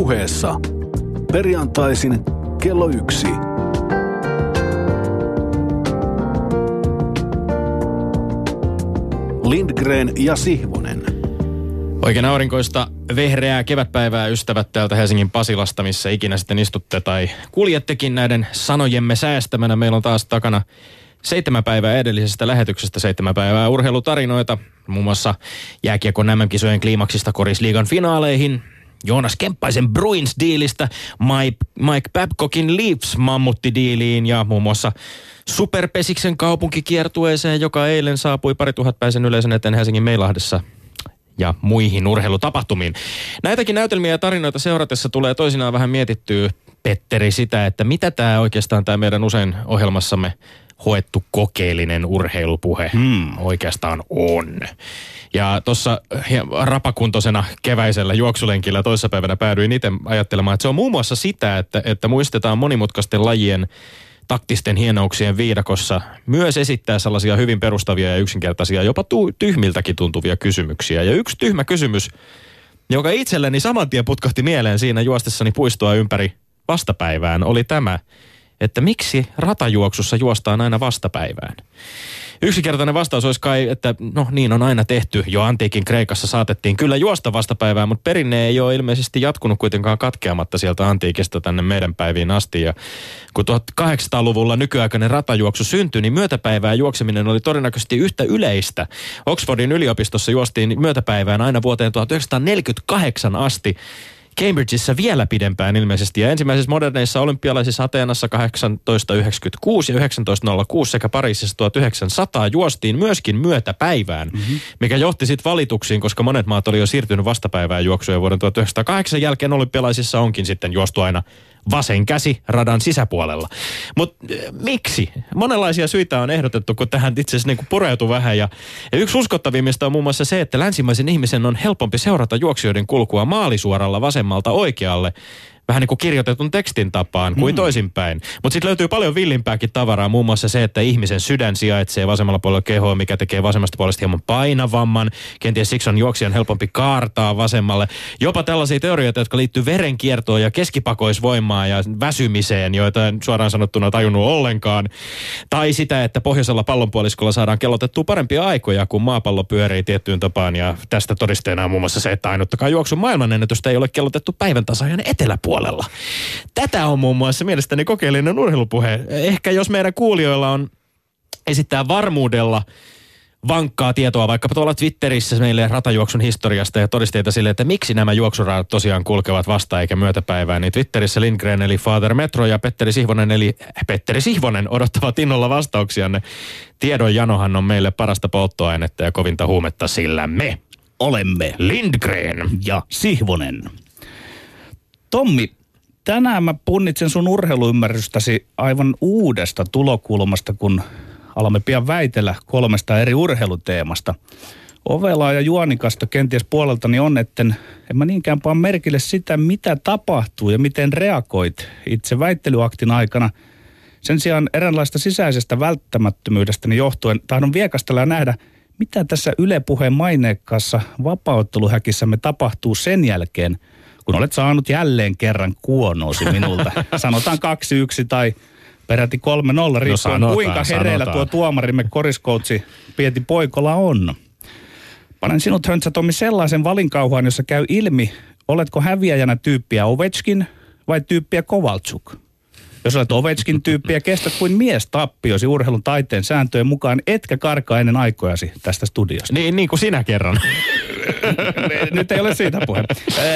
puheessa. Perjantaisin kello yksi. Lindgren ja Sihvonen. Oikein aurinkoista vehreää kevätpäivää ystävät täältä Helsingin Pasilasta, missä ikinä sitten istutte tai kuljettekin näiden sanojemme säästämänä. Meillä on taas takana seitsemän päivää edellisestä lähetyksestä, seitsemän päivää urheilutarinoita, muun muassa jääkiekon MM-kisojen kliimaksista korisliigan finaaleihin, Joonas Kemppaisen Bruins-diilistä, Mike, Babcockin Leafs-mammuttidiiliin ja muun muassa Superpesiksen kaupunkikiertueeseen, joka eilen saapui pari tuhat päisen yleisön eteen Helsingin Meilahdessa ja muihin urheilutapahtumiin. Näitäkin näytelmiä ja tarinoita seuratessa tulee toisinaan vähän mietittyä, Petteri, sitä, että mitä tämä oikeastaan tämä meidän usein ohjelmassamme hoettu kokeellinen urheilupuhe hmm. oikeastaan on. Ja tuossa rapakuntoisena keväisellä juoksulenkillä toissapäivänä päädyin itse ajattelemaan, että se on muun muassa sitä, että, että muistetaan monimutkaisten lajien taktisten hienouksien viidakossa myös esittää sellaisia hyvin perustavia ja yksinkertaisia, jopa tu- tyhmiltäkin tuntuvia kysymyksiä. Ja yksi tyhmä kysymys, joka itselleni saman tien putkahti mieleen siinä juostessani puistoa ympäri vastapäivään, oli tämä, että miksi ratajuoksussa juostaan aina vastapäivään. Yksinkertainen vastaus olisi kai, että no niin on aina tehty. Jo antiikin Kreikassa saatettiin kyllä juosta vastapäivään, mutta perinne ei ole ilmeisesti jatkunut kuitenkaan katkeamatta sieltä antiikista tänne meidän päiviin asti. Ja kun 1800-luvulla nykyaikainen ratajuoksu syntyi, niin myötäpäivää juokseminen oli todennäköisesti yhtä yleistä. Oxfordin yliopistossa juostiin myötäpäivään aina vuoteen 1948 asti. Cambridgeissa vielä pidempään ilmeisesti. Ja ensimmäisessä moderneissa olympialaisissa Ateenassa 1896 ja 1906 sekä Pariisissa 1900 juostiin myöskin myötäpäivään, mm-hmm. mikä johti sitten valituksiin, koska monet maat oli jo siirtynyt vastapäivään juoksuja vuoden 1908 jälkeen olympialaisissa onkin sitten juostu aina vasen käsi radan sisäpuolella. Mutta äh, miksi? Monenlaisia syitä on ehdotettu, kun tähän itse asiassa niin pureutuu vähän. Ja, ja yksi uskottavimmista on muun muassa se, että länsimaisen ihmisen on helpompi seurata juoksijoiden kulkua maalisuoralla vasemmalta oikealle vähän niin kuin kirjoitetun tekstin tapaan kuin mm. toisinpäin. Mutta sitten löytyy paljon villimpääkin tavaraa, muun muassa se, että ihmisen sydän sijaitsee vasemmalla puolella kehoa, mikä tekee vasemmasta puolesta hieman painavamman. Kenties siksi on juoksijan helpompi kaartaa vasemmalle. Jopa tällaisia teorioita, jotka liittyy verenkiertoon ja keskipakoisvoimaan ja väsymiseen, joita en suoraan sanottuna tajunnut ollenkaan. Tai sitä, että pohjoisella pallonpuoliskolla saadaan kellotettua parempia aikoja, kun maapallo pyörii tiettyyn tapaan. Ja tästä todisteena on muun muassa se, että ainuttakaan juoksun maailmanennätystä ei ole kellotettu päivän tasaajan eteläpuolella puolella. Tätä on muun muassa mielestäni kokeellinen urheilupuhe. Ehkä jos meidän kuulijoilla on esittää varmuudella vankkaa tietoa vaikkapa tuolla Twitterissä meille ratajuoksun historiasta ja todisteita sille, että miksi nämä juoksuraat tosiaan kulkevat vasta eikä myötäpäivää, niin Twitterissä Lindgren eli Father Metro ja Petteri Sihvonen eli Petteri Sihvonen odottavat innolla vastauksianne. Tiedon janohan on meille parasta polttoainetta ja kovinta huumetta, sillä me olemme Lindgren ja Sihvonen. Tommi, tänään mä punnitsen sun urheiluymmärrystäsi aivan uudesta tulokulmasta, kun alamme pian väitellä kolmesta eri urheiluteemasta. Ovelaa ja juonikasta kenties puoleltani on, etten en mä niinkään paa merkille sitä, mitä tapahtuu ja miten reagoit itse väittelyaktin aikana. Sen sijaan eräänlaista sisäisestä välttämättömyydestäni johtuen tahdon viekastella ja nähdä, mitä tässä Yle Puheen maineikkaassa vapautteluhäkissämme tapahtuu sen jälkeen – kun olet saanut jälleen kerran kuonoosi minulta, sanotaan 2-1 tai peräti 3-0, riippuen no sanotaan, kuinka hereillä sanotaan. tuo tuomarimme koriskoutsi Pieti Poikola on. Panen sinut Höntsä Tommi sellaisen valinkauhaan, jossa käy ilmi, oletko häviäjänä tyyppiä Ovechkin vai tyyppiä Kovaltsuk. Jos olet Ovechkin tyyppiä, kestät kuin mies tappiosi urheilun taiteen sääntöjen mukaan, etkä karkaa ennen aikojasi tästä studiosta. Niin, niin kuin sinä kerran. Nyt ei ole siitä puhe.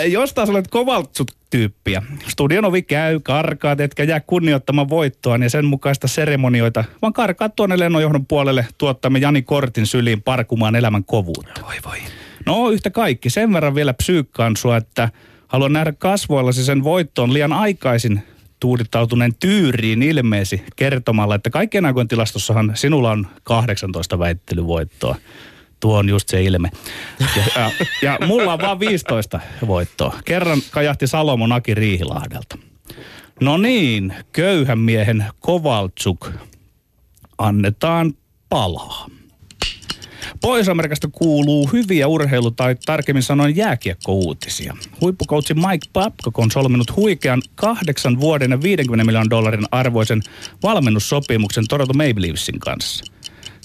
Jos taas olet kovaltsut-tyyppiä, studion ovi käy, karkaat, etkä jää kunnioittamaan voittoa, niin sen mukaista seremonioita, vaan karkaat tuonne lennonjohdon puolelle tuottamme Jani Kortin syliin parkumaan elämän kovuutta. Voi voi. No yhtä kaikki, sen verran vielä psyykkaan sua, että haluan nähdä kasvoillasi sen voittoon liian aikaisin tuudittautuneen tyyriin ilmeesi kertomalla, että kaikkien aikojen tilastossahan sinulla on 18 väittelyvoittoa. Tuo on just se ilme. Ja, ja, ja mulla on vaan 15 voittoa. Kerran kajahti Salomon Aki Riihilahdelta. No niin, köyhän miehen Kovaltsuk. Annetaan palaa. Pohjois-Amerikasta kuuluu hyviä urheilu- tai tarkemmin sanoen jääkiekko-uutisia. Huippukoutsi Mike Babcock on solminut huikean kahdeksan vuoden ja 50 miljoonan dollarin arvoisen valmennussopimuksen Toronto Maple Leafsin kanssa.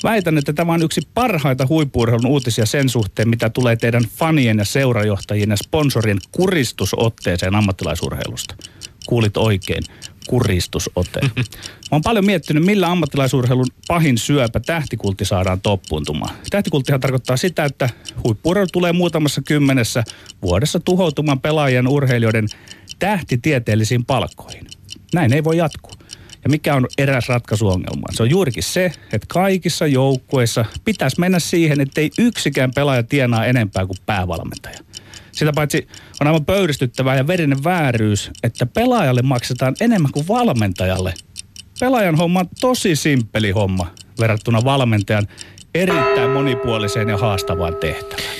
Väitän, että tämä on yksi parhaita huippuurheilun uutisia sen suhteen, mitä tulee teidän fanien ja seurajohtajien ja sponsorien kuristusotteeseen ammattilaisurheilusta. Kuulit oikein, kuristusote. Mä oon paljon miettinyt, millä ammattilaisurheilun pahin syöpä tähtikultti saadaan toppuuntumaan. Tähtikulttihan tarkoittaa sitä, että huippuurheilu tulee muutamassa kymmenessä vuodessa tuhoutumaan pelaajien urheilijoiden tähtitieteellisiin palkkoihin. Näin ei voi jatkua. Ja mikä on eräs ratkaisuongelma? Se on juurikin se, että kaikissa joukkueissa pitäisi mennä siihen, ettei yksikään pelaaja tienaa enempää kuin päävalmentaja. Sitä paitsi on aivan pöyristyttävää ja verinen vääryys, että pelaajalle maksetaan enemmän kuin valmentajalle. Pelaajan homma on tosi simppeli homma verrattuna valmentajan erittäin monipuoliseen ja haastavaan tehtävään.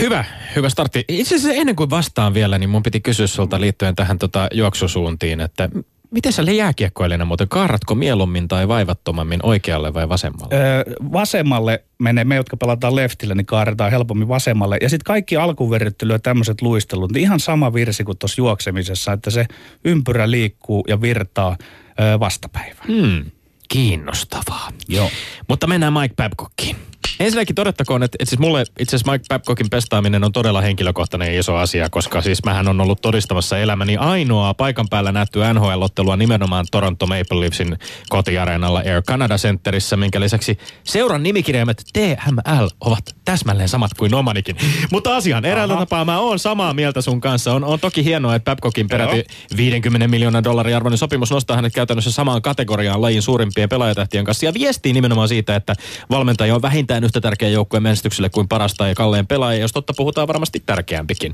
Hyvä, hyvä startti. Itse asiassa ennen kuin vastaan vielä, niin mun piti kysyä sulta liittyen tähän tota juoksusuuntiin, että Miten sä jääkiekkoilijana muuten, kaaratko mieluummin tai vaivattomammin oikealle vai vasemmalle? Öö, vasemmalle menee, me jotka pelataan leftillä, niin kaaretaan helpommin vasemmalle. Ja sitten kaikki alkuverryttely ja tämmöiset luistelut, niin ihan sama virsi kuin tuossa juoksemisessa, että se ympyrä liikkuu ja virtaa öö, vastapäivään. Hmm, kiinnostavaa. Joo. Mutta mennään Mike Babcockiin. Ensinnäkin todettakoon, että, että siis mulle itse asiassa Mike Babcockin pestaaminen on todella henkilökohtainen iso asia, koska siis mähän on ollut todistamassa elämäni ainoaa paikan päällä nähty NHL-ottelua nimenomaan Toronto Maple Leafsin kotiareenalla Air Canada Centerissä, minkä lisäksi seuran nimikirjaimet TML ovat täsmälleen samat kuin omanikin. Mutta asian eräällä tapaa mä oon samaa mieltä sun kanssa. On, on toki hienoa, että Babcockin peräti Joo. 50 miljoonan dollarin arvoinen sopimus nostaa hänet käytännössä samaan kategoriaan lajin suurimpien pelaajatähtien kanssa ja viestii nimenomaan siitä, että valmentaja on vähintään yhtä tärkeä joukkueen menestykselle kuin parasta ja kalleen pelaaja, jos totta puhutaan varmasti tärkeämpikin.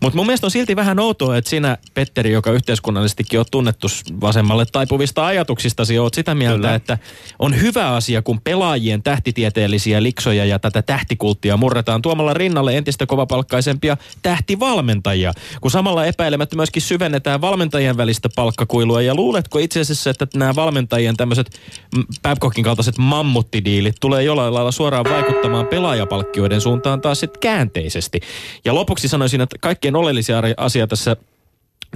Mutta mun mielestä on silti vähän outoa, että sinä, Petteri, joka yhteiskunnallisestikin on tunnettu vasemmalle taipuvista ajatuksistasi, oot sitä mieltä, Kyllä. että on hyvä asia, kun pelaajien tähtitieteellisiä liksoja ja tätä tähtikulttia murretaan tuomalla rinnalle entistä kovapalkkaisempia tähtivalmentajia, kun samalla epäilemättä myöskin syvennetään valmentajien välistä palkkakuilua. Ja luuletko itse asiassa, että nämä valmentajien tämmöiset Babcockin kaltaiset mammuttidiilit tulee jollain lailla suoraan vaikuttamaan pelaajapalkkioiden suuntaan taas sitten käänteisesti. Ja lopuksi sanoisin, että kaikkein oleellisia asia tässä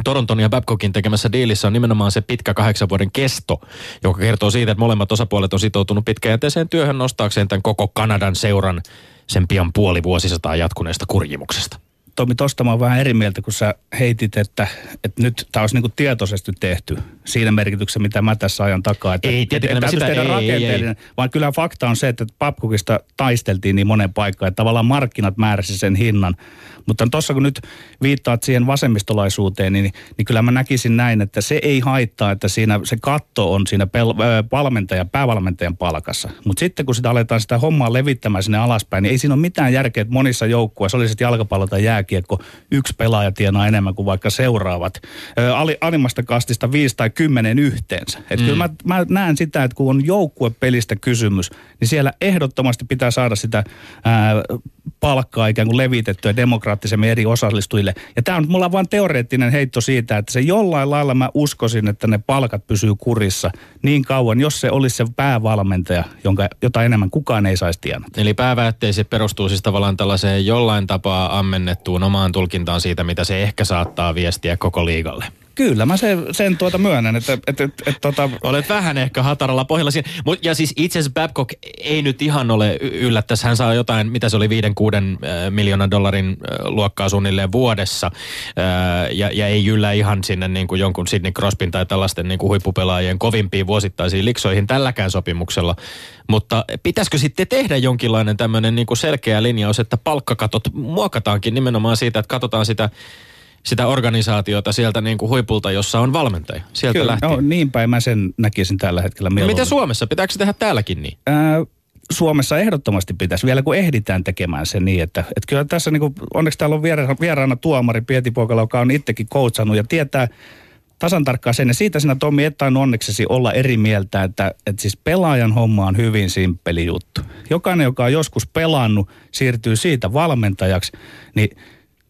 Toronton ja Babcockin tekemässä diilissä on nimenomaan se pitkä kahdeksan vuoden kesto, joka kertoo siitä, että molemmat osapuolet on sitoutunut pitkäjänteiseen työhön nostaakseen tämän koko Kanadan seuran sen pian puoli vuosisataa jatkuneesta kurjimuksesta. Tomi, tosta mä oon vähän eri mieltä, kun sä heitit, että, että nyt tämä olisi niinku tietoisesti tehty siinä merkityksessä, mitä mä tässä ajan takaa. Että, ei, tietenkään että, sitä, ei, rakenteellinen, ei, ei. vaan kyllä fakta on se, että Papkukista taisteltiin niin monen paikkaan, että tavallaan markkinat määräsi sen hinnan. Mutta tuossa kun nyt viittaat siihen vasemmistolaisuuteen, niin, niin kyllä mä näkisin näin, että se ei haittaa, että siinä se katto on siinä pel, valmentajan, päävalmentajan palkassa. Mutta sitten kun sitä aletaan sitä hommaa levittämään sinne alaspäin, niin ei siinä ole mitään järkeä, että monissa joukkueissa, oli sitten jalkapallo tai jääkiekko, yksi pelaaja tienaa enemmän kuin vaikka seuraavat. Ali, animasta kastista viisi tai kymmenen yhteensä. Et mm. Kyllä mä, mä näen sitä, että kun on joukkuepelistä kysymys, niin siellä ehdottomasti pitää saada sitä ää, palkkaa ikään kuin levitettyä demokraattisemmin eri osallistujille. Ja tämä on mulla vain teoreettinen heitto siitä, että se jollain lailla mä uskoisin, että ne palkat pysyy kurissa niin kauan, jos se olisi se päävalmentaja, jonka, jota enemmän kukaan ei saisi tienata. Eli pääväytteiset perustuu siis tavallaan tällaiseen jollain tapaa ammennettuun omaan tulkintaan siitä, mitä se ehkä saattaa viestiä koko liigalle. Kyllä mä sen, sen tuota myönnän, että... että, että, että tota... Olet vähän ehkä hataralla pohjalla siinä. Ja siis itse asiassa Babcock ei nyt ihan ole yllättäisi. Hän saa jotain, mitä se oli, 5-6 äh, miljoonan dollarin luokkaa suunnilleen vuodessa. Ja, ja ei yllä ihan sinne niin kuin jonkun Sidney Crospin tai tällaisten niin kuin huippupelaajien kovimpiin vuosittaisiin liksoihin tälläkään sopimuksella. Mutta pitäisikö sitten tehdä jonkinlainen tämmöinen niin kuin selkeä linjaus, että palkkakatot muokataankin nimenomaan siitä, että katsotaan sitä sitä organisaatiota sieltä niin kuin huipulta, jossa on valmentaja. Sieltä Kyllä, lähtien. No, niin päin mä sen näkisin tällä hetkellä No, miten Suomessa? Pitääkö se tehdä täälläkin niin? Ää, Suomessa ehdottomasti pitäisi, vielä kun ehditään tekemään se niin, että, että kyllä tässä niin kuin, onneksi täällä on vieraana, vieraana tuomari Pieti Poikala, joka on itsekin coachannut ja tietää tasan tarkkaan sen. Ja siitä sinä Tommi et onneksesi olla eri mieltä, että, että siis pelaajan homma on hyvin simppeli juttu. Jokainen, joka on joskus pelannut, siirtyy siitä valmentajaksi, niin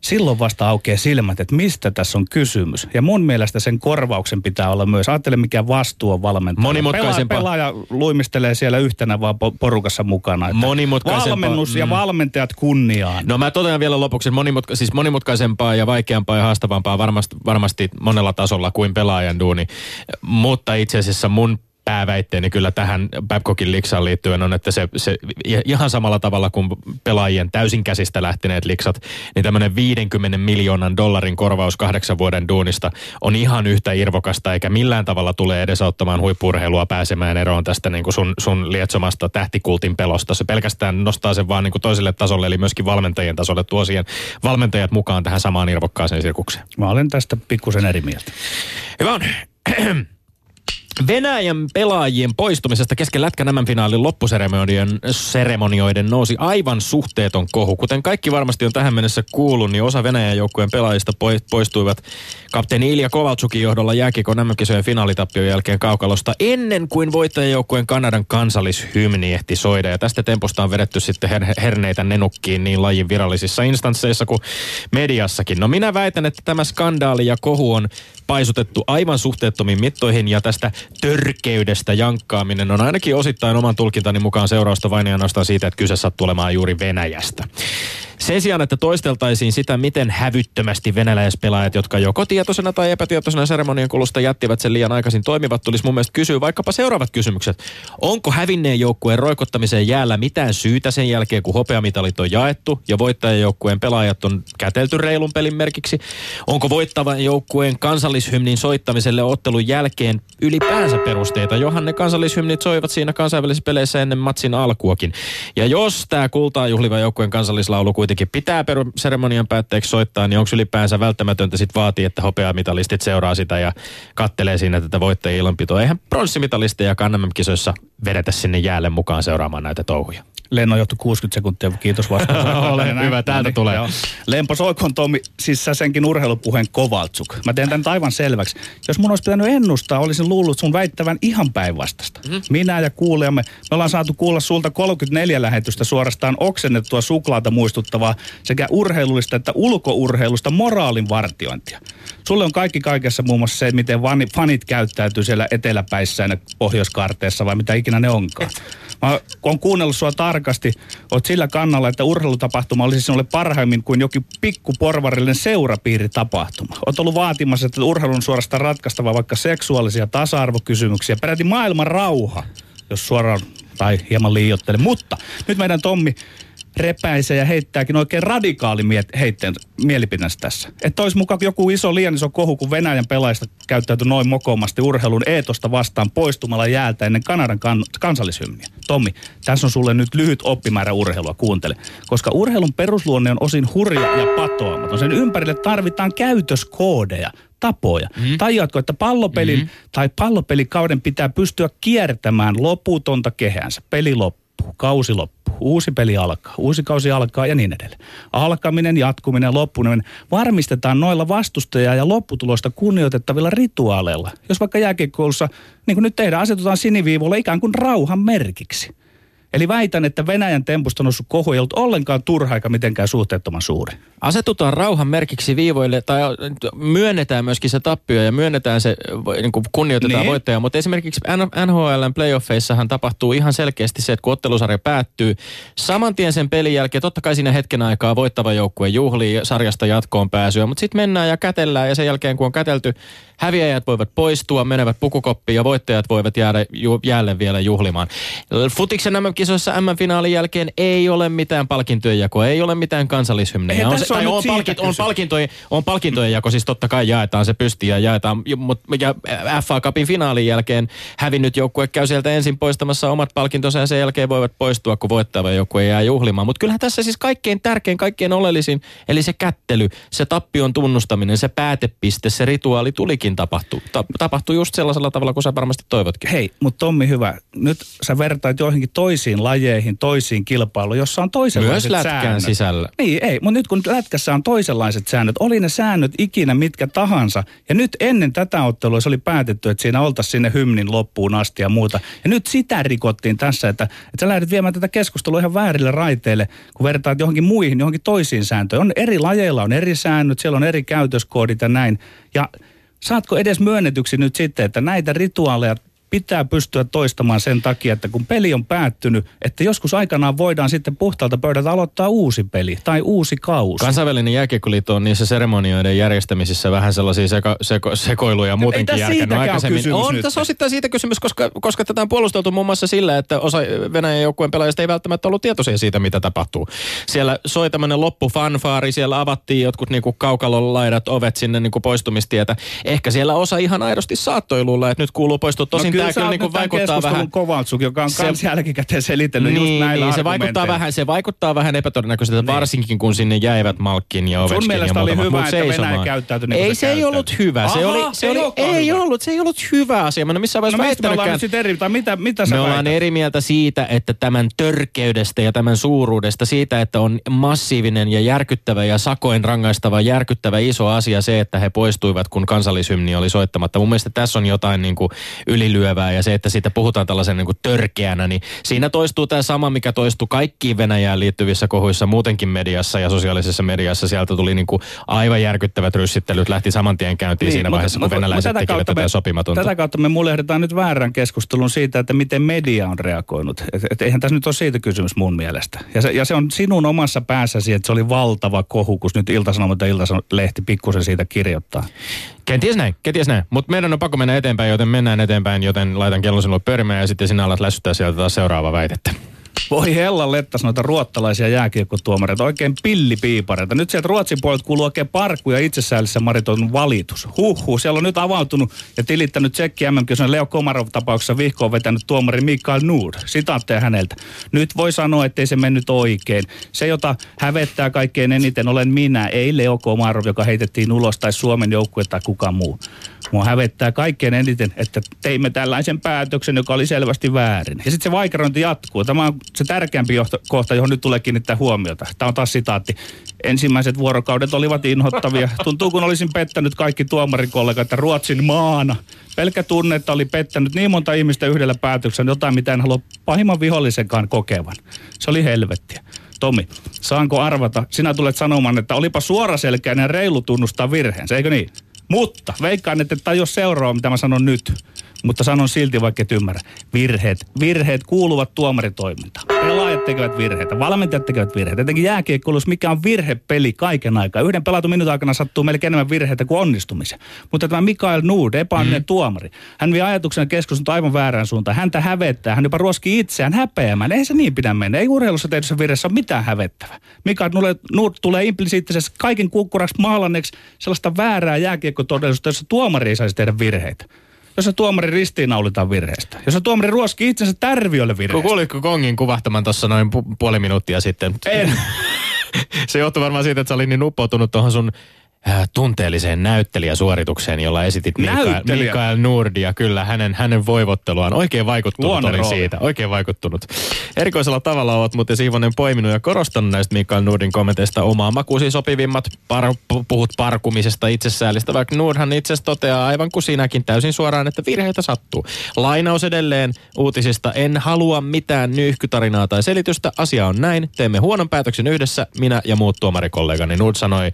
silloin vasta aukeaa silmät, että mistä tässä on kysymys. Ja mun mielestä sen korvauksen pitää olla myös, ajattele mikä vastuu on valmentajalla. Monimutkaisempaa. Pelaaja, pelaaja luimistelee siellä yhtenä vaan po- porukassa mukana. Että Monimutkaisempaa, Valmennus ja mm. valmentajat kunniaan. No mä totean vielä lopuksi, monimutka- siis monimutkaisempaa ja vaikeampaa ja haastavampaa varmasti, varmasti monella tasolla kuin pelaajan duuni. Mutta itse asiassa mun pääväitteeni kyllä tähän Babcockin liksaan liittyen on, että se, se ihan samalla tavalla kuin pelaajien täysin käsistä lähteneet liksat, niin tämmöinen 50 miljoonan dollarin korvaus kahdeksan vuoden duunista on ihan yhtä irvokasta, eikä millään tavalla tule edesauttamaan huippurheilua pääsemään eroon tästä niin kuin sun, sun lietsomasta tähtikultin pelosta. Se pelkästään nostaa sen vaan niin kuin toiselle tasolle, eli myöskin valmentajien tasolle tuo siihen valmentajat mukaan tähän samaan irvokkaaseen sirkukseen. Mä olen tästä pikkusen eri mieltä. Hyvä on. Venäjän pelaajien poistumisesta kesken Lätkän MM-finaalin loppuseremonioiden seremonioiden nousi aivan suhteeton kohu. Kuten kaikki varmasti on tähän mennessä kuullut, niin osa Venäjän joukkueen pelaajista poistuivat kapteeni Ilja Kovaltsukin johdolla jääkikon MM-kisojen finaalitappion jälkeen kaukalosta ennen kuin voittajajoukkueen Kanadan kansallishymni ehti soida. Ja tästä temposta on vedetty sitten her- herneitä nenukkiin niin lajin virallisissa instansseissa kuin mediassakin. No minä väitän, että tämä skandaali ja kohu on paisutettu aivan suhteettomiin mittoihin ja tästä törkeydestä jankkaaminen on ainakin osittain oman tulkintani mukaan seurausta vain ja ainoastaan siitä, että kyse sattuu olemaan juuri Venäjästä. Sen sijaan, että toisteltaisiin sitä, miten hävyttömästi venäläispelaajat, jotka joko tietoisena tai epätietoisena seremonian kulusta jättivät sen liian aikaisin toimivat, tulisi mun mielestä kysyä vaikkapa seuraavat kysymykset. Onko hävinneen joukkueen roikottamiseen jäällä mitään syytä sen jälkeen, kun hopeamitalit on jaettu ja voittajajoukkueen pelaajat on kätelty reilun pelin merkiksi? Onko voittavan joukkueen kansallishymnin soittamiselle ottelun jälkeen ylipäänsä perusteita, johan ne kansallishymnit soivat siinä kansainvälisissä peleissä ennen matsin alkuakin? Ja jos tämä kultaa juhliva joukkueen kansallislaulu pitää peru- seremonian päätteeksi soittaa, niin onko ylipäänsä välttämätöntä sitten vaatii, että hopeamitalistit seuraa sitä ja kattelee siinä tätä voittajien ilonpitoa? Eihän pronssimitalisteja kannamme-kisoissa vedetä sinne jäälle mukaan seuraamaan näitä touhuja. Lennon johtu 60 sekuntia, kiitos vastauksesta. Ole hyvä, täältä tulee. Joo. Lempo soikon Tommi, siis sä senkin urheilupuheen Kovaltsuk. Mä teen tämän aivan selväksi. Jos mun olisi pitänyt ennustaa, olisin luullut sun väittävän ihan päinvastasta. Mm-hmm. Minä ja kuulijamme, me ollaan saatu kuulla sulta 34 lähetystä suorastaan oksennettua suklaata muistuttavaa sekä urheilullista että ulkourheilusta moraalin vartiointia. Sulle on kaikki kaikessa muun muassa se, miten fanit käyttäytyy siellä eteläpäissä ja pohjoiskarteessa vai mitä ikinä ne onkaan. Mä oon kuunnellut sua tarkasti. Oot sillä kannalla, että urheilutapahtuma olisi sinulle parhaimmin kuin jokin pikkuporvarillinen seurapiiritapahtuma. Oot ollut vaatimassa, että urheilun suorastaan ratkaistava vaikka seksuaalisia tasa-arvokysymyksiä, peräti maailman rauha, jos suoraan tai hieman liioittele. Mutta nyt meidän Tommi repäisee ja heittääkin oikein radikaali miet- heitteen mielipiteensä tässä. Että olisi mukaan joku iso liian iso kohu, kun Venäjän pelaajista käyttäytyi noin mokomasti urheilun eetosta vastaan poistumalla jäältä ennen Kanadan kan- kansallishymniä. Tommi, tässä on sulle nyt lyhyt oppimäärä urheilua, kuuntele. Koska urheilun perusluonne on osin hurja ja patoamaton. Sen ympärille tarvitaan käytöskoodeja, tapoja. Mm. Tajutko, että pallopelin mm. tai pallopelikauden pitää pystyä kiertämään loputonta kehänsä. Peli loppuu, kausi loppuu uusi peli alkaa, uusi kausi alkaa ja niin edelleen. Alkaminen, jatkuminen ja loppuminen varmistetaan noilla vastustajaa ja lopputulosta kunnioitettavilla rituaaleilla. Jos vaikka jääkiekkoulussa, niin kuin nyt tehdään, asetutaan siniviivoilla ikään kuin rauhan merkiksi. Eli väitän, että Venäjän tempusta noussut kohu ei ollut ollenkaan turha eikä mitenkään suhteettoman suuri. Asetutaan rauhan merkiksi viivoille tai myönnetään myöskin se tappio ja myönnetään se, niin kuin kunnioitetaan niin. voittajaa. Mutta esimerkiksi NHLn playoffeissahan tapahtuu ihan selkeästi se, että kun ottelusarja päättyy, saman tien sen pelin jälkeen, totta kai siinä hetken aikaa voittava joukkue juhlii sarjasta jatkoon pääsyä, mutta sitten mennään ja kätellään ja sen jälkeen kun on kätelty, häviäjät voivat poistua, menevät pukukoppiin ja voittajat voivat jäädä ju, jälleen vielä juhlimaan. Futiksen MM-kisoissa MM-finaalin jälkeen ei ole mitään palkintojen jakoa, ei ole mitään kansallishymnejä. On, se, tai on, palkit, on, palkintojen, on palkintojen jako, siis totta kai jaetaan se pysti ja jaetaan, mutta ja FA Cupin finaalin jälkeen hävinnyt joukkue käy sieltä ensin poistamassa omat palkintonsa ja sen jälkeen voivat poistua, kun voittava joukkue jää juhlimaan. Mutta kyllähän tässä siis kaikkein tärkein, kaikkein oleellisin, eli se kättely, se tappion tunnustaminen, se päätepiste, se rituaali tulikin tapahtuu. Ta- tapahtuu just sellaisella tavalla, kuin sä varmasti toivotkin. Hei, mutta Tommi hyvä, nyt sä vertaat joihinkin toisiin lajeihin, toisiin kilpailuihin, jossa on toisenlaiset Myös lätkään säännöt. sisällä. Niin, ei, mutta nyt kun lätkässä on toisenlaiset säännöt, oli ne säännöt ikinä mitkä tahansa, ja nyt ennen tätä ottelua se oli päätetty, että siinä oltaisiin sinne hymnin loppuun asti ja muuta. Ja nyt sitä rikottiin tässä, että, että sä lähdet viemään tätä keskustelua ihan väärille raiteille, kun vertaat johonkin muihin, johonkin toisiin sääntöihin. On eri lajeilla on eri säännöt, siellä on eri käytöskoodit ja näin. Ja saatko edes myönnetyksi nyt sitten, että näitä rituaaleja pitää pystyä toistamaan sen takia, että kun peli on päättynyt, että joskus aikanaan voidaan sitten puhtaalta pöydältä aloittaa uusi peli tai uusi kausi. Kansainvälinen jääkiekkoliitto on niissä seremonioiden järjestämisissä vähän sellaisia seko, seko, sekoiluja muutenkin tässä järkännyt aikaisemmin. On nyt. tässä osittain siitä kysymys, koska, koska tätä on puolusteltu muun muassa sillä, että osa Venäjän joukkueen pelaajista ei välttämättä ollut tietoisia siitä, mitä tapahtuu. Siellä soi tämmöinen loppufanfaari, siellä avattiin jotkut niinku kaukalon laidat ovet sinne niinku poistumistietä. Ehkä siellä osa ihan aidosti saattoi luulla, että nyt kuuluu poistua. Tosin No kyllä oot niinku nyt tämän vaikuttaa vähän... Kovaltsuk, joka on Se- kans jälkikäteen selitellyt just Niin, näillä niin se vaikuttaa vähän, se vaikuttaa vähän epätodennäköiseltä, niin. varsinkin kun sinne jäivät Malkkin ja Ovechkin ja mielestä oli muutamat hyvä, että Venäjä käyttäytyi niin Ei, se se ei ollut hyvä. Se Aha, oli, se ei oli, ei hyvä. ollut, se ei ollut hyvä asia. Mä en ole missään No vaiheessa me ollaan väittänytkään. nyt sitten eri, tai mitä, mitä sä Me ollaan eri mieltä siitä, että tämän törkeydestä ja tämän suuruudesta, siitä, että on massiivinen ja järkyttävä ja sakoin rangaistava, järkyttävä iso asia se, että he poistuivat, kun kansallishymni oli soittamatta. Mun mielestä tässä on jotain niin kuin ylilyövää ja se, että siitä puhutaan tällaisen niin kuin törkeänä, niin siinä toistuu tämä sama, mikä toistuu kaikkiin Venäjään liittyvissä kohuissa muutenkin mediassa ja sosiaalisessa mediassa. Sieltä tuli niin kuin aivan järkyttävät ryssittelyt, lähti saman tien käyntiin niin, siinä vaiheessa, kun venäläiset tätä tekivät kautta tätä me- sopimatonta. Tätä kautta me mulehdetaan nyt väärän keskustelun siitä, että miten media on reagoinut. Et, et eihän tässä nyt ole siitä kysymys mun mielestä. Ja se, ja se on sinun omassa päässäsi, että se oli valtava kohu, kun nyt Ilta-Sanomat ja Ilta-Lehti pikkusen siitä kirjoittaa. Kenties näin, kenties näin. Mutta meidän on pakko mennä eteenpäin, joten mennään eteenpäin, joten laitan kellon sinulle pyörimään ja sitten sinä alat lässyttää sieltä taas seuraava väitettä. Voi hella lettas noita ruottalaisia jääkiekkotuomareita, oikein pillipiipareita. Nyt sieltä Ruotsin puolelta kuuluu oikein parkku ja itsesäällisen maritoinut valitus. Huhhuh, siellä on nyt avautunut ja tilittänyt tsekki mm Leo Komarov-tapauksessa vihkoon vetänyt tuomari Mikael Nord. Sitaatteja häneltä. Nyt voi sanoa, ettei se mennyt oikein. Se, jota hävettää kaikkein eniten, olen minä, ei Leo Komarov, joka heitettiin ulos, tai Suomen joukkue tai kuka muu. Mua hävettää kaikkein eniten, että teimme tällaisen päätöksen, joka oli selvästi väärin. Ja sitten se vaikerointi jatkuu. Tämä on se tärkeämpi johto, kohta, johon nyt tulee kiinnittää huomiota. Tämä on taas sitaatti. Ensimmäiset vuorokaudet olivat inhottavia. Tuntuu, kun olisin pettänyt kaikki tuomarikollegat Ruotsin maana. Pelkkä tunne, että oli pettänyt niin monta ihmistä yhdellä päätöksellä, jotain mitä en halua pahimman vihollisenkaan kokevan. Se oli helvettiä. Tomi, saanko arvata? Sinä tulet sanomaan, että olipa suoraselkäinen reilu tunnustaa virheensä, eikö niin? Mutta veikkaan, että et tajua seuraa, mitä mä sanon nyt. Mutta sanon silti, vaikka et ymmärrä. Virheet. Virheet kuuluvat tuomaritoimintaan. Pelaajat tekevät virheitä, valmentajat tekevät virheitä. Etenkin jääkiekkoilussa, mikä on virhepeli kaiken aikaa. Yhden pelatun minuutin aikana sattuu melkein enemmän virheitä kuin onnistumisia. Mutta tämä Mikael Nord, epäonninen mm. tuomari, hän vie ajatuksen keskustelun aivan väärään suuntaan. Häntä hävettää, hän jopa ruoskii itseään häpeämään. Ei se niin pidä mennä. Ei urheilussa tehdyssä virheessä ole mitään hävettävää. Mikael Nord tulee implisiittisesti kaiken kukkuraksi maalanneeksi sellaista väärää jääkiekkotodellisuutta, jossa tuomari ei saisi tehdä virheitä. Jos se tuomari ristiinnaulitaan virheestä. Jos se tuomari ruoskii itsensä tärviölle virheestä. kuulitko Kongin kuvahtaman tuossa noin pu- puoli minuuttia sitten? En. se johtuu varmaan siitä, että sä oli niin uppoutunut tuohon sun tunteelliseen näyttelijäsuoritukseen, jolla esitit Mikael? Mikael Nordia. Kyllä, hänen, hänen voivotteluaan. Oikein vaikuttunut olin rooli. siitä. Oikein vaikuttunut. Erikoisella tavalla olet muuten Siivonen poiminut ja korostanut näistä Mikael Nordin kommenteista omaa makuusi sopivimmat. Par, pu- puhut parkumisesta itsesäälistä, vaikka Nordhan itse toteaa aivan kuin sinäkin täysin suoraan, että virheitä sattuu. Lainaus edelleen uutisista. En halua mitään nyyhkytarinaa tai selitystä. Asia on näin. Teemme huonon päätöksen yhdessä, minä ja muut tuomarikollegani. Nord sanoi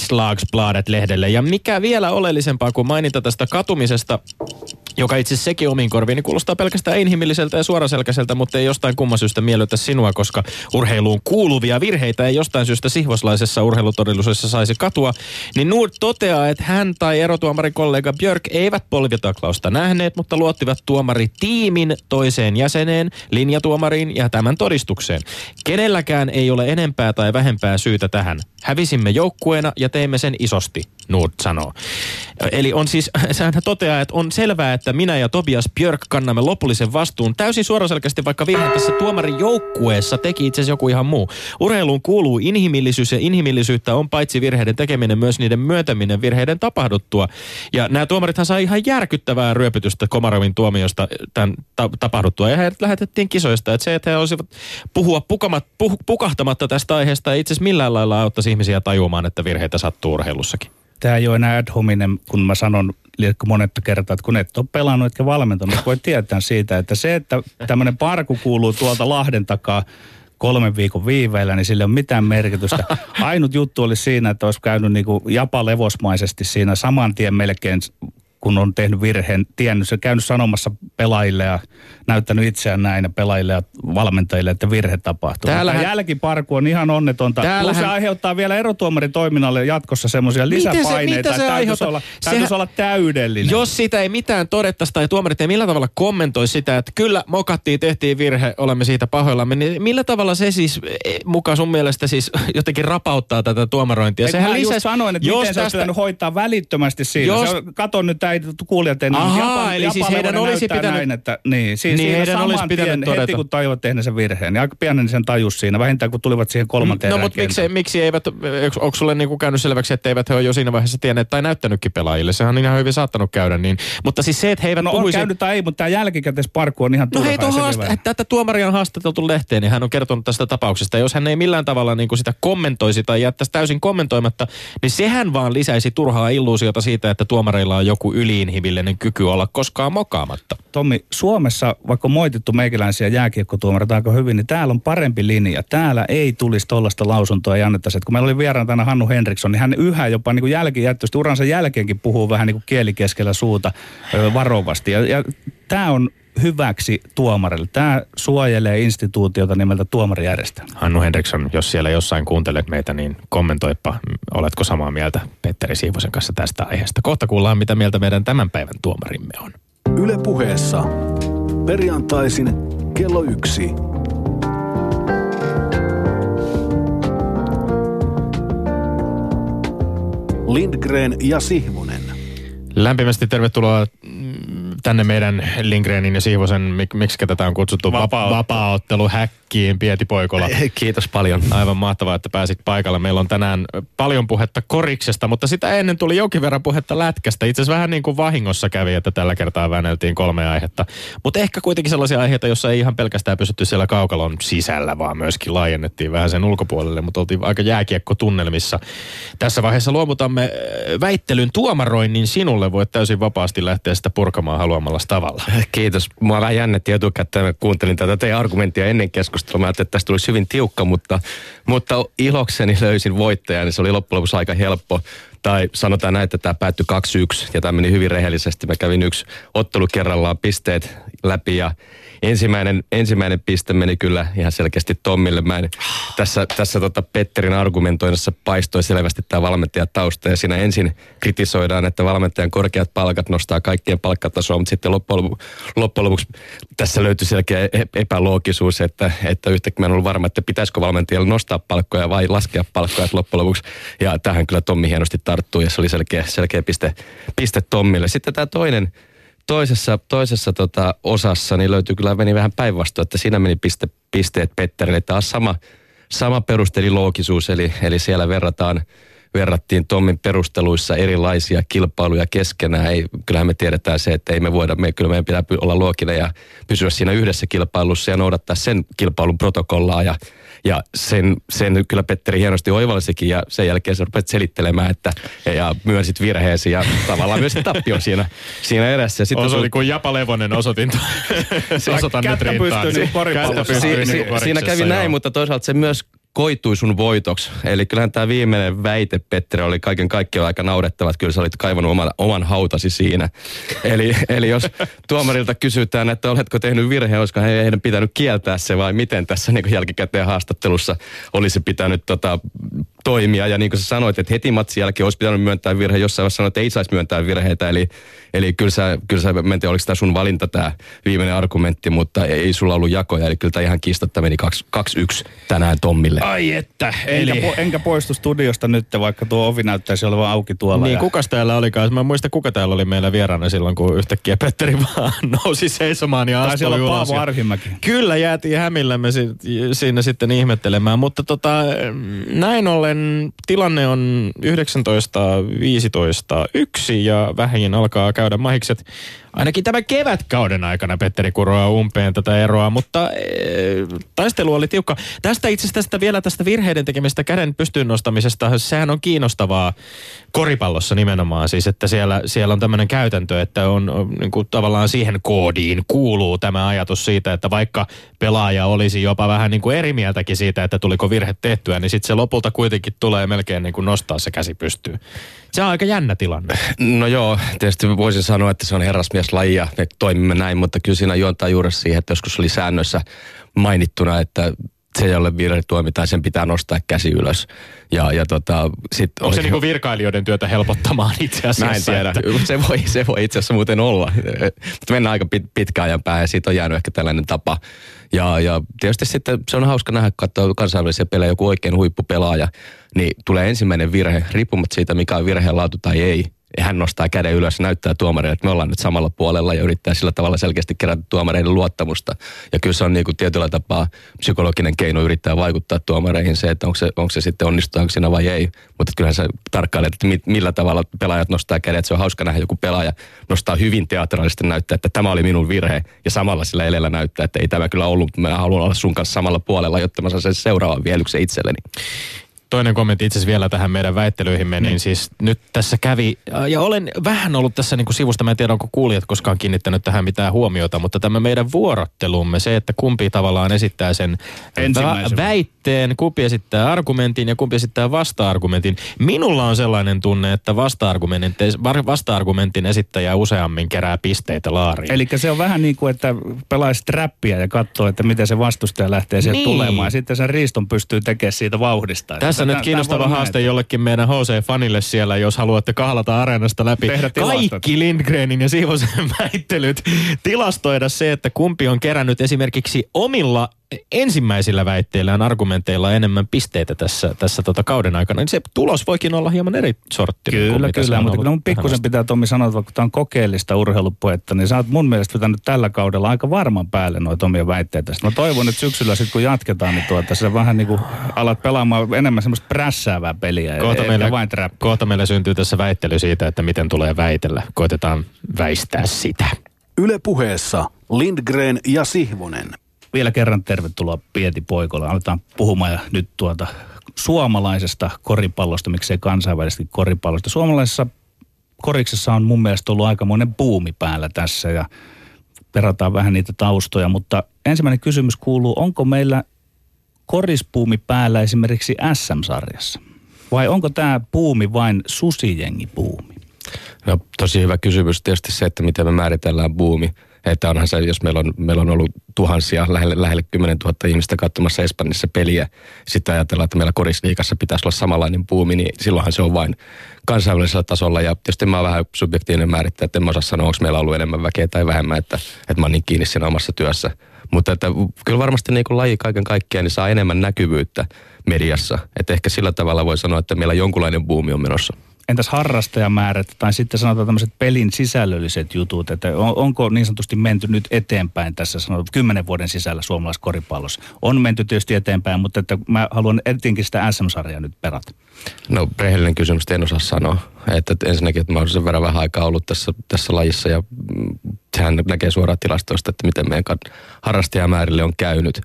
Bergslagsbladet-lehdelle. Ja mikä vielä oleellisempaa kuin mainita tästä katumisesta, joka itse sekin omiin korviin niin kuulostaa pelkästään inhimilliseltä ja suoraselkäiseltä, mutta ei jostain kumman syystä miellytä sinua, koska urheiluun kuuluvia virheitä ei jostain syystä sihvoslaisessa urheilutodellisuudessa saisi katua, niin Nord toteaa, että hän tai erotuomarikollega Björk eivät polvitaklausta nähneet, mutta luottivat tuomaritiimin toiseen jäseneen, linjatuomariin ja tämän todistukseen. Kenelläkään ei ole enempää tai vähempää syytä tähän. Hävisimme joukkueena ja teimme sen isosti. Nord sanoo. Eli on siis, hän toteaa, että on selvää, että minä ja Tobias Björk kannamme lopullisen vastuun. Täysin suoraselkästi, vaikka virhe tässä tuomarin joukkueessa teki itse asiassa joku ihan muu. Urheiluun kuuluu inhimillisyys ja inhimillisyyttä on paitsi virheiden tekeminen, myös niiden myöntäminen virheiden tapahduttua. Ja nämä tuomarithan sai ihan järkyttävää ryöpytystä Komarovin tuomiosta tämän ta- tapahduttua. Ja heidät lähetettiin kisoista. Että se, että he olisivat puhua pukamat, puh, pukahtamatta tästä aiheesta, ei itse asiassa millään lailla auttaisi ihmisiä tajumaan, että virheitä sattuu urheilussakin. Tämä ei ole enää ad hominem, kun mä sanon liekko monetta kertaa, että kun et ole pelannut etkä valmentanut, niin voi tietää siitä, että se, että tämmöinen parku kuuluu tuolta Lahden takaa kolmen viikon viiveillä, niin sillä ei ole mitään merkitystä. Ainut juttu oli siinä, että olisi käynyt niin kuin japalevosmaisesti siinä saman tien melkein kun on tehnyt virheen, tiennyt se, käynyt sanomassa pelaajille ja näyttänyt itseään näin ja pelaajille ja valmentajille, että virhe tapahtuu. Täällähän... Tämä jälkiparku on ihan onnetonta. Täällähän... se aiheuttaa vielä erotuomarin toiminnalle jatkossa semmoisia lisäpaineita, se, se että täytyisi olla, täytyisi Sehän... olla täydellinen. Jos sitä ei mitään todettaisi tai tuomarit ei millä tavalla kommentoi sitä, että kyllä mokattiin, tehtiin virhe, olemme siitä pahoillamme, niin millä tavalla se siis e, mukaan sun mielestä siis jotenkin rapauttaa tätä tuomarointia? Et Sehän lisäsi... sanoin, että jos miten tästä... se hoitaa välittömästi siinä. Jos... Se, kato nyt ei kuulijat ei Ahaa, Japan, eli siis heidän olisi pitänyt... Näin, että, niin, siis niin heidän olisi pitänyt tien, todeta. Heti kun tehneet sen virheen, niin aika pienen sen tajus siinä, vähintään kun tulivat siihen kolmanteen No mutta miksi, miksi eivät, onko sulle niin kuin käynyt selväksi, että eivät he ole jo siinä vaiheessa tienneet tai näyttänytkin pelaajille? Sehän on ihan hyvin saattanut käydä niin. Mutta siis se, että he eivät no, puhuisi... on käynyt tai ei, mutta tämä jälkikäteisparku on ihan No hei, haasta, tätä tuomaria on haastateltu lehteen, niin hän on kertonut tästä tapauksesta. Jos hän ei millään tavalla niin kuin sitä kommentoisi tai jättäisi täysin kommentoimatta, niin sehän vaan lisäisi turhaa illuusiota siitä, että tuomareilla on joku yliinhimillinen kyky olla koskaan mokaamatta. Tommi, Suomessa, vaikka on moitittu meikäläisiä jääkiekkotuomareita aika hyvin, niin täällä on parempi linja. Täällä ei tulisi tollaista lausuntoa ja annettaisi. Kun meillä oli vieraan tänä Hannu Henriksson, niin hän yhä jopa niin jälkijättöisesti uransa jälkeenkin puhuu vähän niin kuin kieli keskellä suuta varovasti. Ja, ja tämä on hyväksi tuomarille. Tämä suojelee instituutiota nimeltä tuomarijärjestelmä. Hannu Henriksson, jos siellä jossain kuuntelet meitä, niin kommentoipa, oletko samaa mieltä Petteri Siivosen kanssa tästä aiheesta. Kohta kuullaan, mitä mieltä meidän tämän päivän tuomarimme on. Yle puheessa. Perjantaisin kello yksi. Lindgren ja Sihvonen. Lämpimästi tervetuloa tänne meidän Lindgrenin ja Siivosen, mik, miksi tätä on kutsuttu, Vapaa- vapaaottelu häkkiin, Pieti Poikola. Kiitos paljon. Aivan mahtavaa, että pääsit paikalle. Meillä on tänään paljon puhetta koriksesta, mutta sitä ennen tuli jonkin verran puhetta lätkästä. Itse asiassa vähän niin kuin vahingossa kävi, että tällä kertaa väänneltiin kolme aihetta. Mutta ehkä kuitenkin sellaisia aiheita, joissa ei ihan pelkästään pysytty siellä kaukalon sisällä, vaan myöskin laajennettiin vähän sen ulkopuolelle, mutta oltiin aika jääkiekko tunnelmissa. Tässä vaiheessa luovutamme äh, väittelyn tuomaroinnin sinulle. Voit täysin vapaasti lähteä sitä purkamaan haluamalla tavalla. Kiitos. Mua vähän jännetti etukäteen. Kuuntelin tätä teidän argumenttia ennen keskustelua. Mä että tästä tulisi hyvin tiukka, mutta, mutta ilokseni löysin voittajan. Niin se oli loppujen lopuksi aika helppo. Tai sanotaan näin, että tämä päättyi 2-1 ja tämä meni hyvin rehellisesti. Mä kävin yksi ottelu kerrallaan pisteet läpi ja ensimmäinen, ensimmäinen piste meni kyllä ihan selkeästi Tommille. Mä en, tässä tässä tota Petterin argumentoinnissa paistoi selvästi tämä valmentajan tausta ja siinä ensin kritisoidaan, että valmentajan korkeat palkat nostaa kaikkien palkkatasoa, mutta sitten loppujen lopuksi, loppujen lopuksi tässä löytyi selkeä e- epäloogisuus, että, että yhtäkkiä mä en ollut varma, että pitäisikö valmentajalle nostaa palkkoja vai laskea palkkoja loppujen lopuksi. Ja tähän kyllä Tommi hienosti tarttui ja se oli selkeä, selkeä piste, piste Tommille. Sitten tämä toinen toisessa, toisessa tota osassa niin löytyy kyllä meni vähän päinvastoin, että siinä meni piste, pisteet Petterille. Taas sama, sama perusteli loogisuus, eli, eli siellä verrataan verrattiin Tommin perusteluissa erilaisia kilpailuja keskenään. Ei, kyllähän me tiedetään se, että ei me voida, me, kyllä meidän pitää olla looginen ja pysyä siinä yhdessä kilpailussa ja noudattaa sen kilpailun protokollaa ja ja sen, sen kyllä Petteri hienosti oivalsikin ja sen jälkeen sä rupet selittelemään, että ja myönsit virheesi ja tavallaan myös tappio siinä, siinä edessä. Sitten Osoitin sun... kuin Japa Levonen osoitin. Osoitan nyt rintaan. Pystyy, niin si, si, siinä kävi näin, mutta toisaalta se myös koitui sun voitoksi. Eli kyllähän tämä viimeinen väite, Petteri, oli kaiken kaikkiaan aika naurettava, että kyllä sä olit kaivannut oman, oman hautasi siinä. eli, eli jos tuomarilta kysytään, että oletko tehnyt virheen, olisiko heidän pitänyt kieltää se vai miten tässä niin jälkikäteen haastattelussa olisi pitänyt tota, toimia. Ja niin kuin sä sanoit, että heti matsin jälkeen olisi pitänyt myöntää virhe, jossain vaiheessa sanoit, että ei saisi myöntää virheitä. Eli, eli kyllä sä, kyllä sä en tiedä, oliko tämä sun valinta tämä viimeinen argumentti, mutta ei, ei sulla ollut jakoja. Eli kyllä tämä ihan kiistatta meni 2-1 tänään Tommille. Ai että. Enkä, Eli... po, enkä poistu studiosta nyt, vaikka tuo ovi näyttäisi olevan auki tuolla. Niin, ja... kukas täällä olikaan? Mä en muista, kuka täällä oli meillä vieraana silloin, kun yhtäkkiä Petteri vaan nousi seisomaan ja astui ulos. Paavo Arhimäki. Kyllä, jäätiin hämillämme si- siinä sitten ihmettelemään. Mutta tota, näin ollen tilanne on 19.15 yksi ja vähin alkaa käydä mahikset. Ainakin tämän kevätkauden aikana Petteri kuroaa umpeen tätä eroa, mutta e, taistelu oli tiukka. Tästä itse asiassa vielä tästä virheiden tekemistä käden pystyyn nostamisesta, sehän on kiinnostavaa koripallossa nimenomaan. Siis että siellä, siellä on tämmöinen käytäntö, että on niin kuin tavallaan siihen koodiin kuuluu tämä ajatus siitä, että vaikka pelaaja olisi jopa vähän niin kuin eri mieltäkin siitä, että tuliko virhe tehtyä, niin sitten se lopulta kuitenkin tulee melkein niin kuin nostaa se käsi pystyyn. Se on aika jännä tilanne. No joo, tietysti voisin sanoa, että se on herrasmieslaji ja me toimimme näin, mutta kyllä siinä juontaa juuri siihen, että joskus oli säännössä mainittuna, että se ei ole virhetuomi tai sen pitää nostaa käsi ylös. Ja, ja tota, sit Onko se niinku virkailijoiden työtä helpottamaan itse asiassa? Mä en tiedä. Että... Se, voi, se voi itse asiassa muuten olla. Mutta mennään aika pit, pitkään ajan päähän ja siitä on jäänyt ehkä tällainen tapa. Ja, ja tietysti sitten se on hauska nähdä, katsoa kansainvälisiä pelejä, joku oikein huippupelaaja, niin tulee ensimmäinen virhe, riippumatta siitä, mikä on virheen laatu tai ei, ja hän nostaa käden ylös ja näyttää tuomarille, että me ollaan nyt samalla puolella ja yrittää sillä tavalla selkeästi kerätä tuomareiden luottamusta. Ja kyllä se on niin kuin tietyllä tapaa psykologinen keino yrittää vaikuttaa tuomareihin se, että onko se, onko se sitten onnistuaanko siinä vai ei. Mutta kyllähän sä tarkkailet, että millä tavalla pelaajat nostaa kädet. Se on hauska nähdä joku pelaaja nostaa hyvin teatraalisesti näyttää, että tämä oli minun virhe. Ja samalla sillä elellä näyttää, että ei tämä kyllä ollut, mutta mä haluan olla sun kanssa samalla puolella, jotta mä saan sen seuraavan vielyksen itselleni toinen kommentti itse asiassa vielä tähän meidän väittelyihimme, niin mm. siis nyt tässä kävi, ja olen vähän ollut tässä niin kuin sivusta, mä en tiedä onko kuulijat koskaan kiinnittänyt tähän mitään huomiota, mutta tämä meidän vuorottelumme, se, että kumpi tavallaan esittää sen vä- väitteen, kumpi esittää argumentin ja kumpi esittää vasta-argumentin. Minulla on sellainen tunne, että vasta-argumentin, vasta-argumentin esittäjä useammin kerää pisteitä laariin. Eli se on vähän niin kuin, että pelaisit räppiä ja katsoo, että miten se vastustaja lähtee sieltä niin. tulemaan, ja sitten sen riiston pystyy tekemään siitä vauhdista. Tässä tässä nyt kiinnostava haaste näin. jollekin meidän HC-fanille siellä, jos haluatte kahlata areenasta läpi. Kaikki Lindgrenin ja Siivosen väittelyt. Tilastoida se, että kumpi on kerännyt esimerkiksi omilla ensimmäisillä väitteillään argumenteilla enemmän pisteitä tässä, tässä tota kauden aikana, niin se tulos voikin olla hieman eri sortti. Kyllä, kyllä, mutta kyllä mun pikkusen pitää Tomi sanoa, että vaikka tämä on kokeellista urheilupuetta, niin sä oot mun mielestä pitänyt tällä kaudella aika varman päälle noita omia väitteitä. Mä toivon, että syksyllä sitten kun jatketaan, niin tuota, sä vähän niin kuin alat pelaamaan enemmän semmoista prässäävää peliä, kohta meille, vain. Kohta meille syntyy tässä väittely siitä, että miten tulee väitellä. Koitetaan väistää sitä. Yle puheessa Lindgren ja Sihvonen vielä kerran tervetuloa Pieti Poikolle. Aletaan puhumaan nyt tuota suomalaisesta koripallosta, miksei kansainvälisesti koripallosta. Suomalaisessa koriksessa on mun mielestä ollut aikamoinen buumi päällä tässä ja perataan vähän niitä taustoja, mutta ensimmäinen kysymys kuuluu, onko meillä korispuumi päällä esimerkiksi SM-sarjassa? Vai onko tämä puumi vain susijengi puumi? No tosi hyvä kysymys tietysti se, että miten me määritellään buumi. Että onhan se, jos meillä on, meillä on ollut tuhansia, lähelle, lähelle 10 000 ihmistä katsomassa Espanjassa peliä, sitten ajatellaan, että meillä korisliikassa pitäisi olla samanlainen puumi, niin silloinhan se on vain kansainvälisellä tasolla. Ja tietysti mä oon vähän subjektiivinen määrittää, että en mä osaa sanoa, onko meillä ollut enemmän väkeä tai vähemmän, että, että mä oon niin kiinni siinä omassa työssä. Mutta että kyllä varmasti niin kuin laji kaiken kaikkiaan niin saa enemmän näkyvyyttä mediassa. Että ehkä sillä tavalla voi sanoa, että meillä jonkunlainen buumi on menossa. Entäs harrastajamäärät tai sitten sanotaan tämmöiset pelin sisällölliset jutut, että on, onko niin sanotusti menty nyt eteenpäin tässä sanotaan kymmenen vuoden sisällä suomalaisessa koripallossa? On menty tietysti eteenpäin, mutta että mä haluan etenkin sitä SM-sarjaa nyt perata. No rehellinen kysymys, en osaa sanoa. Että, että ensinnäkin, että mä olen sen verran vähän aikaa ollut tässä, tässä lajissa ja mm, sehän näkee suoraan tilastoista, että miten meidän harrastajamäärille on käynyt.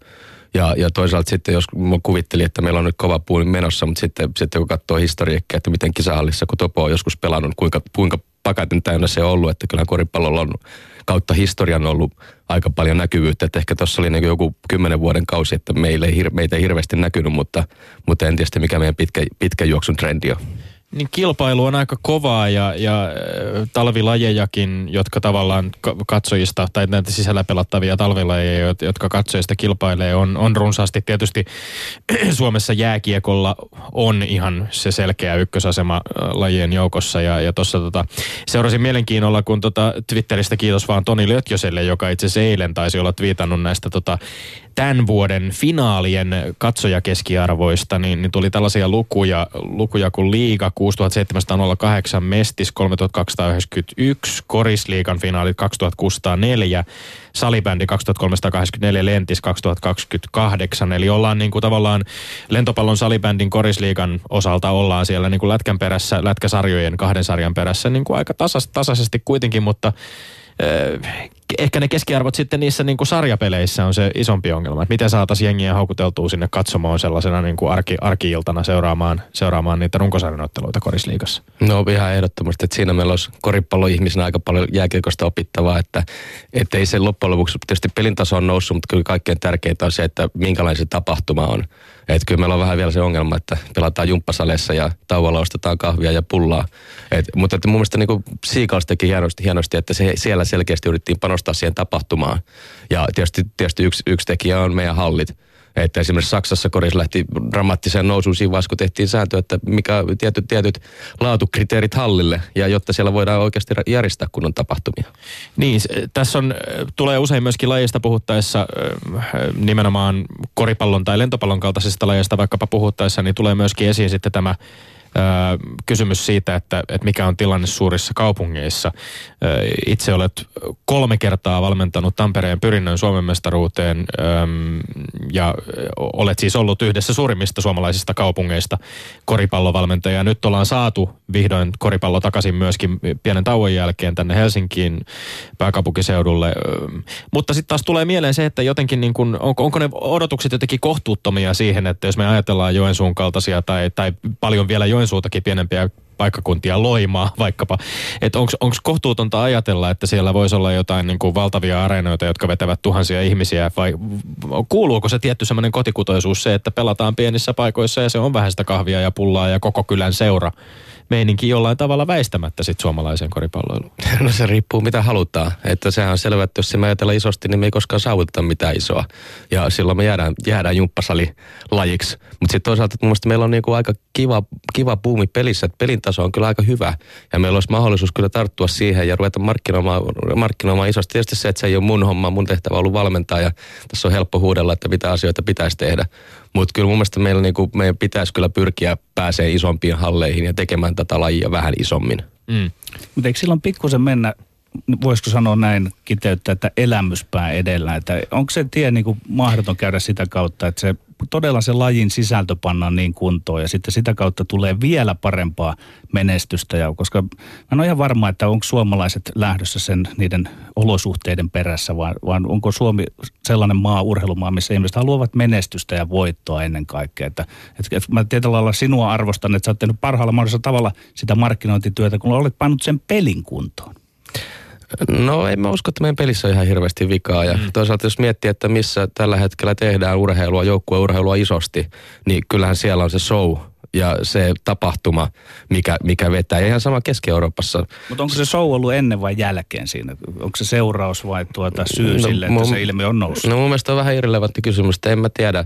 Ja, ja toisaalta sitten, jos mä kuvittelin, että meillä on nyt kova puoli menossa, mutta sitten, sitten kun katsoo historiikkia, että miten kisahallissa, kun Topo on joskus pelannut, kuinka, kuinka pakaten täynnä se on ollut, että kyllä koripallolla on kautta historian ollut aika paljon näkyvyyttä. Että ehkä tuossa oli niin joku kymmenen vuoden kausi, että meille ei, meitä ei hirveästi näkynyt, mutta, mutta en tiedä mikä meidän pitkä, pitkä juoksun trendi on. Niin kilpailu on aika kovaa ja, ja äh, talvilajejakin, jotka tavallaan ka- katsojista, tai näitä sisällä pelattavia talvilajeja, jot- jotka katsojista kilpailee, on, on runsaasti. Tietysti Suomessa jääkiekolla on ihan se selkeä ykkösasema äh, lajien joukossa. Ja, ja tuossa tota, seurasin mielenkiinnolla, kun tota Twitteristä kiitos vaan Toni Lötjöselle, joka itse asiassa eilen taisi olla twiitannut näistä tota, tämän vuoden finaalien katsojakeskiarvoista, niin, niin tuli tällaisia lukuja, lukuja kuin Liiga 6708, Mestis 3291, Korisliigan finaalit 2604, Salibändi 2384, Lentis 2028. Eli ollaan niin kuin tavallaan lentopallon salibändin korisliigan osalta ollaan siellä niin kuin lätkän perässä, lätkäsarjojen kahden sarjan perässä niin kuin aika tasas, tasaisesti kuitenkin, mutta eh, ehkä ne keskiarvot sitten niissä niin kuin sarjapeleissä on se isompi ongelma. Että miten saataisiin jengiä houkuteltua sinne katsomaan sellaisena niin kuin arki, arki-iltana seuraamaan, seuraamaan niitä runkosarjanotteluita korisliigassa. No ihan ehdottomasti, että siinä meillä olisi koripalloihmisenä aika paljon jääkiekosta opittavaa, että, ei se loppujen lopuksi, tietysti pelin taso on noussut, mutta kyllä kaikkein tärkeintä on se, että minkälainen se tapahtuma on. Että kyllä meillä on vähän vielä se ongelma, että pelataan jumppasaleissa ja tauolla ostetaan kahvia ja pullaa. Et, mutta että mun mielestä niin Siikals teki hienosti, hienosti, että se, siellä selkeästi yritettiin panostaa siihen tapahtumaan. Ja tietysti, tietysti yksi, yksi tekijä on meidän hallit. Että esimerkiksi Saksassa koris lähti dramaattiseen nousuun siinä vaiheessa, kun tehtiin sääntö, että mikä tietyt, tietyt laatukriteerit hallille, ja jotta siellä voidaan oikeasti järjestää kunnon tapahtumia. Niin, tässä on, tulee usein myöskin lajista puhuttaessa, nimenomaan koripallon tai lentopallon kaltaisista lajeista vaikkapa puhuttaessa, niin tulee myöskin esiin sitten tämä kysymys siitä, että, että mikä on tilanne suurissa kaupungeissa. Itse olet kolme kertaa valmentanut Tampereen pyrinnön Suomen mestaruuteen ja olet siis ollut yhdessä suurimmista suomalaisista kaupungeista koripallovalmentaja. Nyt ollaan saatu vihdoin koripallo takaisin myöskin pienen tauon jälkeen tänne Helsinkiin pääkaupunkiseudulle. Mutta sitten taas tulee mieleen se, että jotenkin niin kun, onko, onko ne odotukset jotenkin kohtuuttomia siihen, että jos me ajatellaan Joensuun kaltaisia tai, tai paljon vielä Joensuutakin pienempiä paikkakuntia loimaa vaikkapa. Että onko kohtuutonta ajatella, että siellä voisi olla jotain niin kuin valtavia areenoita, jotka vetävät tuhansia ihmisiä vai kuuluuko se tietty semmoinen kotikutoisuus se, että pelataan pienissä paikoissa ja se on vähän sitä kahvia ja pullaa ja koko kylän seura meininki jollain tavalla väistämättä sit suomalaisen koripalloiluun. No se riippuu mitä halutaan. Että sehän on selvä, että jos me ajatellaan isosti, niin me ei koskaan saavuteta mitään isoa. Ja silloin me jäädään, jäädään jumppasali-lajiksi. Mutta sitten toisaalta mun mielestä meillä on niinku aika kiva, kiva buumi pelissä, että pelin taso on kyllä aika hyvä. Ja meillä olisi mahdollisuus kyllä tarttua siihen ja ruveta markkinoimaan, markkinoimaan isosti. Tietysti se, että se ei ole mun homma, mun tehtävä on ollut valmentaa ja tässä on helppo huudella, että mitä asioita pitäisi tehdä. Mutta kyllä mun mielestä meillä niinku, meidän pitäisi kyllä pyrkiä pääsee isompiin halleihin ja tekemään tätä lajia vähän isommin. Mm. Mutta eikö silloin pikkusen mennä, voisiko sanoa näin, kiteyttää, että elämyspää edellä? Että onko se tie niin kuin mahdoton käydä sitä kautta, että se todella se lajin sisältö pannaan niin kuntoon ja sitten sitä kautta tulee vielä parempaa menestystä. Ja koska mä en ole ihan varma, että onko suomalaiset lähdössä sen niiden olosuhteiden perässä, vaan, vaan onko Suomi sellainen maa, urheilumaa, missä ihmiset haluavat menestystä ja voittoa ennen kaikkea. Että, että, että mä tietyllä lailla sinua arvostan, että sä oot tehnyt parhaalla mahdollisella tavalla sitä markkinointityötä, kun olet pannut sen pelin kuntoon. No en mä usko, että meidän pelissä on ihan hirveästi vikaa. Ja mm. toisaalta jos miettii, että missä tällä hetkellä tehdään urheilua, joukkueurheilua isosti, niin kyllähän siellä on se show ja se tapahtuma, mikä, mikä vetää. Ja ihan sama Keski-Euroopassa. Mutta onko se show ollut ennen vai jälkeen siinä? Onko se seuraus vai tuota syy no, sille, että mun- se ilmiö on noussut? No mun mielestä on vähän irrelevantti kysymys, että en mä tiedä.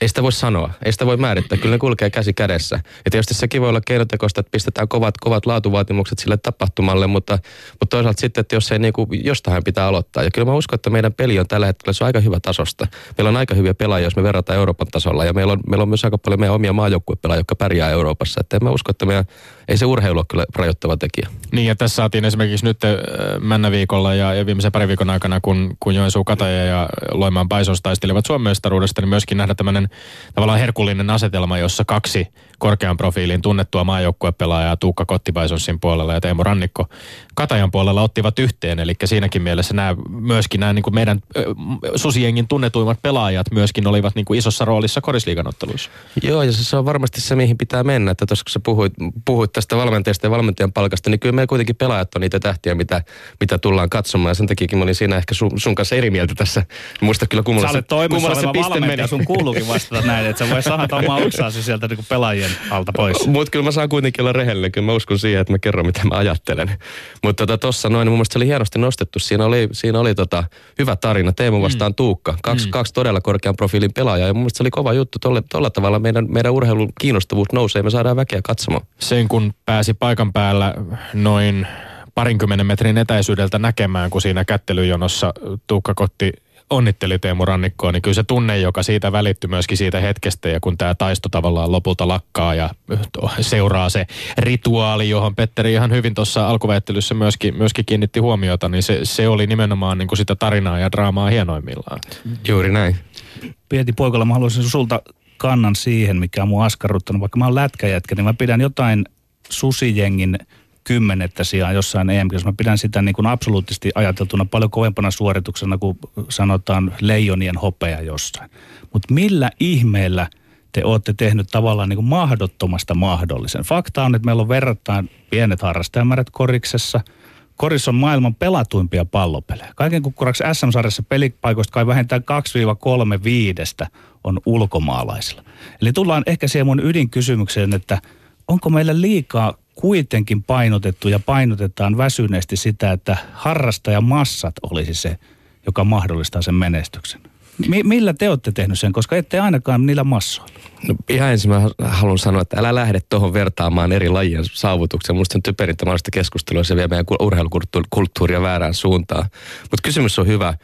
Ei sitä voi sanoa, ei sitä voi määrittää, kyllä ne kulkee käsi kädessä. Ja tietysti sekin voi olla keinotekoista, että pistetään kovat, kovat laatuvaatimukset sille tapahtumalle, mutta, mutta toisaalta sitten, että jos ei niinku, jostain pitää aloittaa. Ja kyllä mä uskon, että meidän peli on tällä hetkellä, se on aika hyvä tasosta. Meillä on aika hyviä pelaajia, jos me verrataan Euroopan tasolla, ja meillä on, meillä on myös aika paljon meidän omia maajoukkuepelaajia, jotka pärjää Euroopassa. Että en mä usko, että meidän, ei se urheilu ole kyllä rajoittava tekijä. Niin ja tässä saatiin esimerkiksi nyt äh, männä viikolla ja, ja viimeisen parin viikon aikana, kun, kun Joensuu Kataja ja Loimaan Paisos taistelivat Suomen mestaruudesta, niin myöskin nähdä tämmöinen tavallaan herkullinen asetelma, jossa kaksi korkean profiilin tunnettua maajoukkuepelaajaa Tuukka Kottipaisonsin puolella ja Teemu Rannikko Katajan puolella ottivat yhteen. Eli siinäkin mielessä nämä myöskin nämä niin kuin meidän susijengin tunnetuimmat pelaajat myöskin olivat niin kuin isossa roolissa korisliigan otteluissa. Joo, ja se, on varmasti se, mihin pitää mennä. Että tuossa kun sä puhuit, puhuit tästä valmentajasta ja valmentajan palkasta, niin kyllä me kuitenkin pelaajat on niitä tähtiä, mitä, mitä tullaan katsomaan. Ja sen takia mä olin siinä ehkä sun, sun kanssa eri mieltä tässä. Muista kyllä kummalla Sä olet toimissa oleva valmentaja, meni. sun kuuluukin vastata näin, että sä voi sahata omaa oksaasi sieltä niin pelaajien alta pois. Mutta kyllä mä saan kuitenkin olla rehellinen, kyllä mä uskon siihen, että mä kerron mitä mä ajattelen. Mutta tota, tossa noin, niin mun mielestä se oli hienosti nostettu. Siinä oli, siinä oli tota, hyvä tarina, Teemu vastaan mm. Tuukka. Kaksi, mm. kaksi todella korkean profiilin pelaajaa ja mun mielestä se oli kova juttu. Tolle, tolla tavalla meidän, meidän urheilun kiinnostavuus nousee ja me saadaan väkeä katsomaan. Sen kun pääsi paikan päällä noin parinkymmenen metrin etäisyydeltä näkemään, kun siinä kättelyjonossa Tuukka Kotti onnitteli Teemu Rannikkoa, niin kyllä se tunne, joka siitä välittyi myöskin siitä hetkestä ja kun tämä taisto tavallaan lopulta lakkaa ja seuraa se rituaali, johon Petteri ihan hyvin tuossa alkuväittelyssä myöskin, myöskin kiinnitti huomiota, niin se, se oli nimenomaan niin kuin sitä tarinaa ja draamaa hienoimmillaan. Juuri näin. Pieti poikalla, mä haluaisin sulta kannan siihen, mikä on mun askarruttanut. Vaikka mä oon lätkäjätkä, niin mä pidän jotain susijengin kymmenettä sijaan jossain em Mä pidän sitä niin kuin absoluuttisesti ajateltuna paljon kovempana suorituksena kuin sanotaan leijonien hopea jossain. Mutta millä ihmeellä te olette tehnyt tavallaan niin kuin mahdottomasta mahdollisen? Fakta on, että meillä on verrattain pienet harrastajamäärät koriksessa. Koris on maailman pelatuimpia pallopelejä. Kaiken kukkuraksi SM-sarjassa pelipaikoista kai vähintään 2-3 viidestä on ulkomaalaisilla. Eli tullaan ehkä siihen mun ydinkysymykseen, että onko meillä liikaa kuitenkin painotettu ja painotetaan väsyneesti sitä, että harrastajamassat olisi se, joka mahdollistaa sen menestyksen. Mi- millä te olette tehnyt sen, koska ette ainakaan niillä massoilla? No, ihan ensin mä haluan sanoa, että älä lähde tuohon vertaamaan eri lajien saavutuksia. Musta on typerintä keskustelua, se vie meidän urheilukulttuuria väärään suuntaan. Mutta kysymys on hyvä.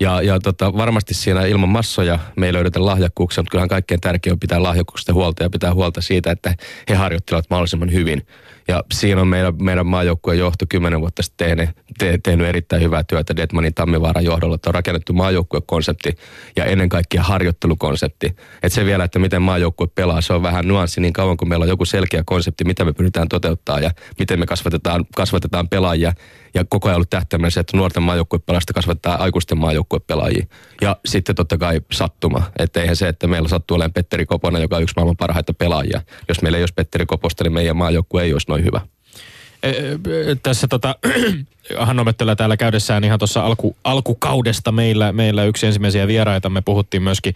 Ja, ja tota, varmasti siinä ilman massoja me ei löydetä lahjakkuuksia, mutta kyllähän kaikkein tärkein on pitää lahjakkuuksista huolta ja pitää huolta siitä, että he harjoittelevat mahdollisimman hyvin. Ja siinä on meidän, meidän maajoukkueen johto kymmenen vuotta sitten tehnyt, te, tehnyt erittäin hyvää työtä Detmanin Tammivaaran johdolla. Että on rakennettu maajoukkuekonsepti ja ennen kaikkea harjoittelukonsepti. Että se vielä, että miten maajoukkue pelaa, se on vähän nuanssi niin kauan kuin meillä on joku selkeä konsepti, mitä me pyritään toteuttaa ja miten me kasvatetaan, kasvatetaan pelaajia. Ja koko ajan ollut tähtäimellä se, että nuorten maajoukkuepelaajista kasvattaa aikuisten maajoukkuepelaajia. Ja sitten totta kai sattuma. Että eihän se, että meillä sattuu olemaan Petteri Koponen, joka on yksi maailman parhaita pelaajia. Jos meillä ei olisi Petteri Koposta, niin meidän maajoukkue ei olisi noin hyvä. Tässä tota, Hanno Möttölä täällä käydessään ihan tuossa alku, alkukaudesta meillä, meillä yksi ensimmäisiä vieraita. Me puhuttiin myöskin